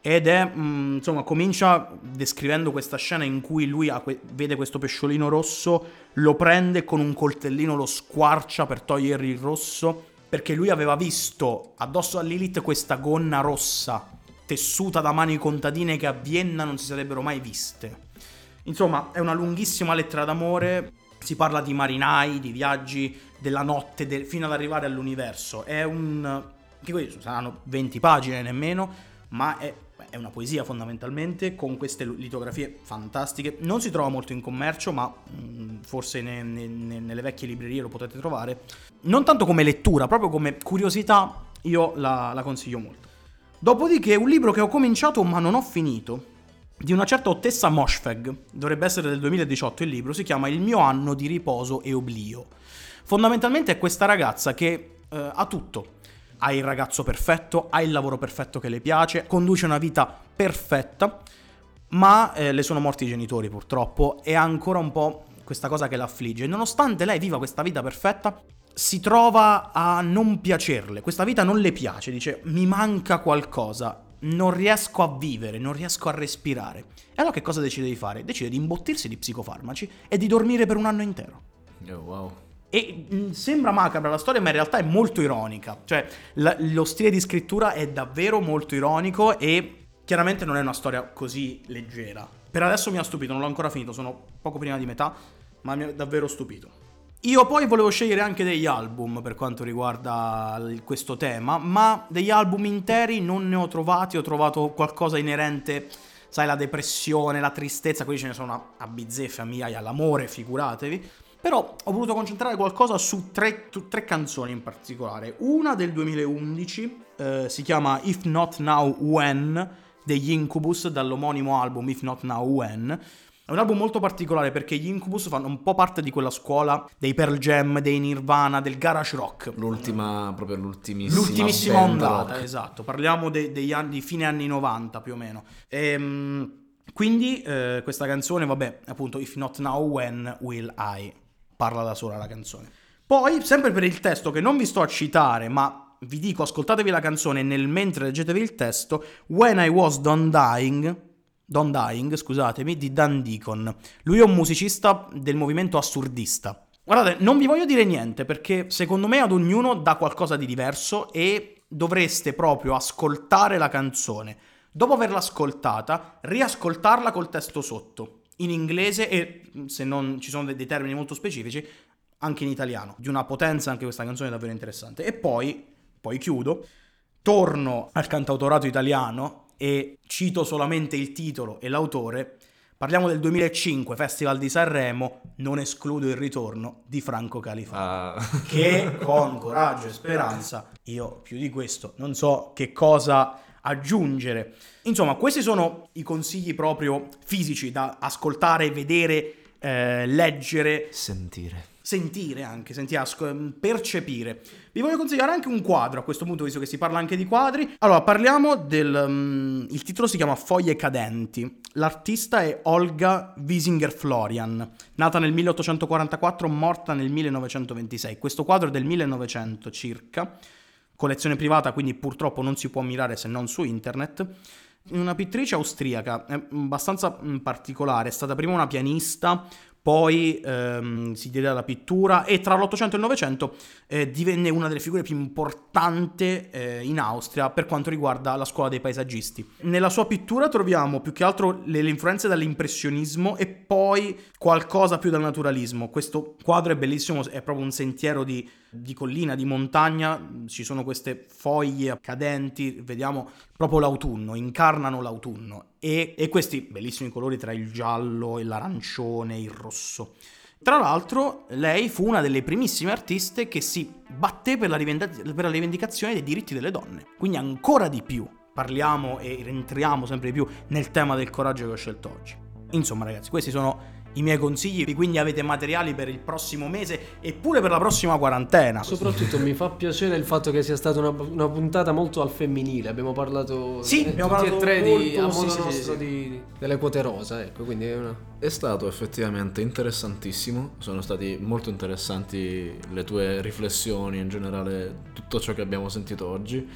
Ed è, mh, mm, insomma, comincia descrivendo questa scena in cui lui que- vede questo pesciolino rosso, lo prende con un coltellino, lo squarcia per togliere il rosso, perché lui aveva visto addosso a Lilith questa gonna rossa, tessuta da mani contadine che a Vienna non si sarebbero mai viste. Insomma, è una lunghissima lettera d'amore si parla di marinai, di viaggi della notte del, fino ad arrivare all'universo. È un... che questi saranno 20 pagine nemmeno, ma è, è, una poesia fondamentalmente con queste litografie fantastiche. Non si trova molto in commercio, ma mh, mm, forse ne, ne, ne, nelle vecchie librerie lo potete trovare. Non tanto come lettura, proprio come curiosità, io la, la consiglio molto. Dopodiché un libro che ho cominciato ma non ho finito, di una certa Ottessa Moshfegh, dovrebbe essere del 2018 il libro, si chiama Il mio anno di riposo e oblio. Fondamentalmente è questa ragazza che eh, ha tutto. Ha il ragazzo perfetto, ha il lavoro perfetto che le piace, conduce una vita perfetta, ma eh, le sono morti i genitori purtroppo e ha ancora un po' questa cosa che l'affligge. Nonostante lei viva questa vita perfetta, si trova a non piacerle, questa vita non le piace, dice mi manca qualcosa non riesco a vivere, non riesco a respirare. E allora che cosa decide di fare? Decide di imbottirsi di psicofarmaci e di dormire per un anno intero. Oh, wow. E mh, sembra macabra la storia, ma in realtà è molto ironica. Cioè, la- lo stile di scrittura è davvero molto ironico e chiaramente non è una storia così leggera. Per adesso mi ha stupito, non l'ho ancora finito, sono poco prima di metà, ma mi ha davvero stupito. Io poi volevo scegliere anche degli album per quanto riguarda questo tema, ma degli album interi non ne ho trovati, ho trovato qualcosa inerente, sai, la depressione, la tristezza, qui ce ne sono a, a bizzeffe, a migliaia, l'amore, figuratevi. Però ho voluto concentrare qualcosa su tre, tre canzoni in particolare. Una del 2011, eh, si chiama If Not Now When, degli Incubus, dall'omonimo album If Not Now When. È un album molto particolare perché gli Incubus fanno un po' parte di quella scuola dei Pearl Jam, dei Nirvana, del garage rock. L'ultima, proprio l'ultimissima. L'ultimissima ondata, rock. esatto. Parliamo de- degli anni, fine anni 90 più o meno. Ehm, quindi eh, questa canzone, vabbè, appunto, If Not Now, When Will I? Parla da sola la canzone. Poi, sempre per il testo che non vi sto a citare, ma vi dico, ascoltatevi la canzone nel mentre leggetevi il testo, When I Was Done Dying, Done Dying, scusatemi, di Dan Deacon. Lui è un musicista del movimento assurdista. Guardate, non vi voglio dire niente perché secondo me ad ognuno dà qualcosa di diverso e dovreste proprio ascoltare la canzone. Dopo averla ascoltata, riascoltarla col testo sotto, in inglese e se non ci sono dei termini molto specifici, anche in italiano. Di una potenza anche questa canzone è davvero interessante. E poi, poi chiudo, torno al cantautorato italiano e cito solamente il titolo e l'autore. Parliamo del 2005, Festival di Sanremo, non escludo il ritorno di Franco Califano. Ah, Che con coraggio e speranza, io più di questo non so che cosa aggiungere. Insomma, questi sono i consigli proprio fisici da ascoltare, vedere, eh, leggere, sentire. Sentire anche, sentire, asco- percepire. Vi voglio consigliare anche un quadro a questo punto, visto che si parla anche di quadri. Allora, parliamo del... mm, il titolo si chiama Foglie cadenti. L'artista è Olga Wiesinger-Florian, nata nel 1844, morta nel 1926. Questo quadro è del 1900 circa, collezione privata, quindi purtroppo non si può ammirare se non su internet. Una pittrice austriaca, è abbastanza mm, particolare, è stata prima una pianista, poi ehm, si diede alla pittura e tra l'Ottocento e il Novecento eh, divenne una delle figure più importanti eh, in Austria per quanto riguarda la scuola dei paesaggisti. Nella sua pittura troviamo più che altro le, le influenze dall'impressionismo e poi qualcosa più dal naturalismo. Questo quadro è bellissimo, è proprio un sentiero di, di collina, di montagna, ci sono queste foglie cadenti, vediamo proprio l'autunno, incarnano l'autunno e, e questi bellissimi colori tra il giallo e l'arancione, il rosso. Tra l'altro, lei fu una delle primissime artiste che si batté per la, rivendica- per la rivendicazione dei diritti delle donne, quindi ancora di più parliamo e rientriamo sempre di più nel tema del coraggio che ho scelto oggi. Insomma, ragazzi, questi sono i miei consigli, quindi avete materiali per il prossimo mese e pure per la prossima quarantena. Soprattutto mi fa piacere il fatto che sia stata una, una puntata molto al femminile. Abbiamo parlato Sì, eh, abbiamo tutti parlato e tre di, molto- a sì, modo sì, sì, nostro sì. di- delle quote rosa, ecco, quindi è una... È stato effettivamente interessantissimo, sono stati molto interessanti le tue riflessioni, in generale tutto ciò che abbiamo sentito oggi.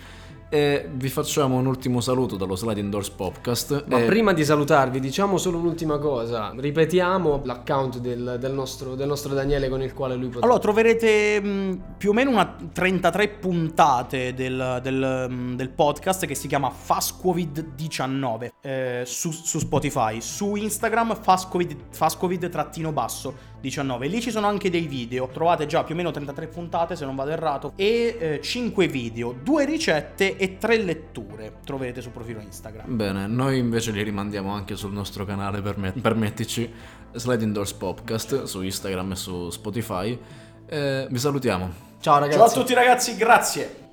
E vi facciamo un ultimo saluto dallo Sliding Doors Podcast. Ma e- prima di salutarvi, diciamo solo un'ultima cosa. Ripetiamo l'account del, del nostro, del nostro Daniele con il quale lui potrà. Allora, troverete mh, più o meno una 33 puntate del, del, mh, del podcast che si chiama Fascovid19 eh, su, su Spotify. Su Instagram Fascovid, Fascovid-basso 19. Lì ci sono anche dei video. Trovate già più o meno 33 puntate, se non vado errato. E 5 video, 2 ricette e 3 letture. Troverete sul profilo Instagram. Bene, noi invece li rimandiamo anche sul nostro canale, permet- permettici, Sliding Doors Podcast su Instagram e su Spotify. E vi salutiamo. Ciao ragazzi. Ciao a tutti ragazzi, grazie.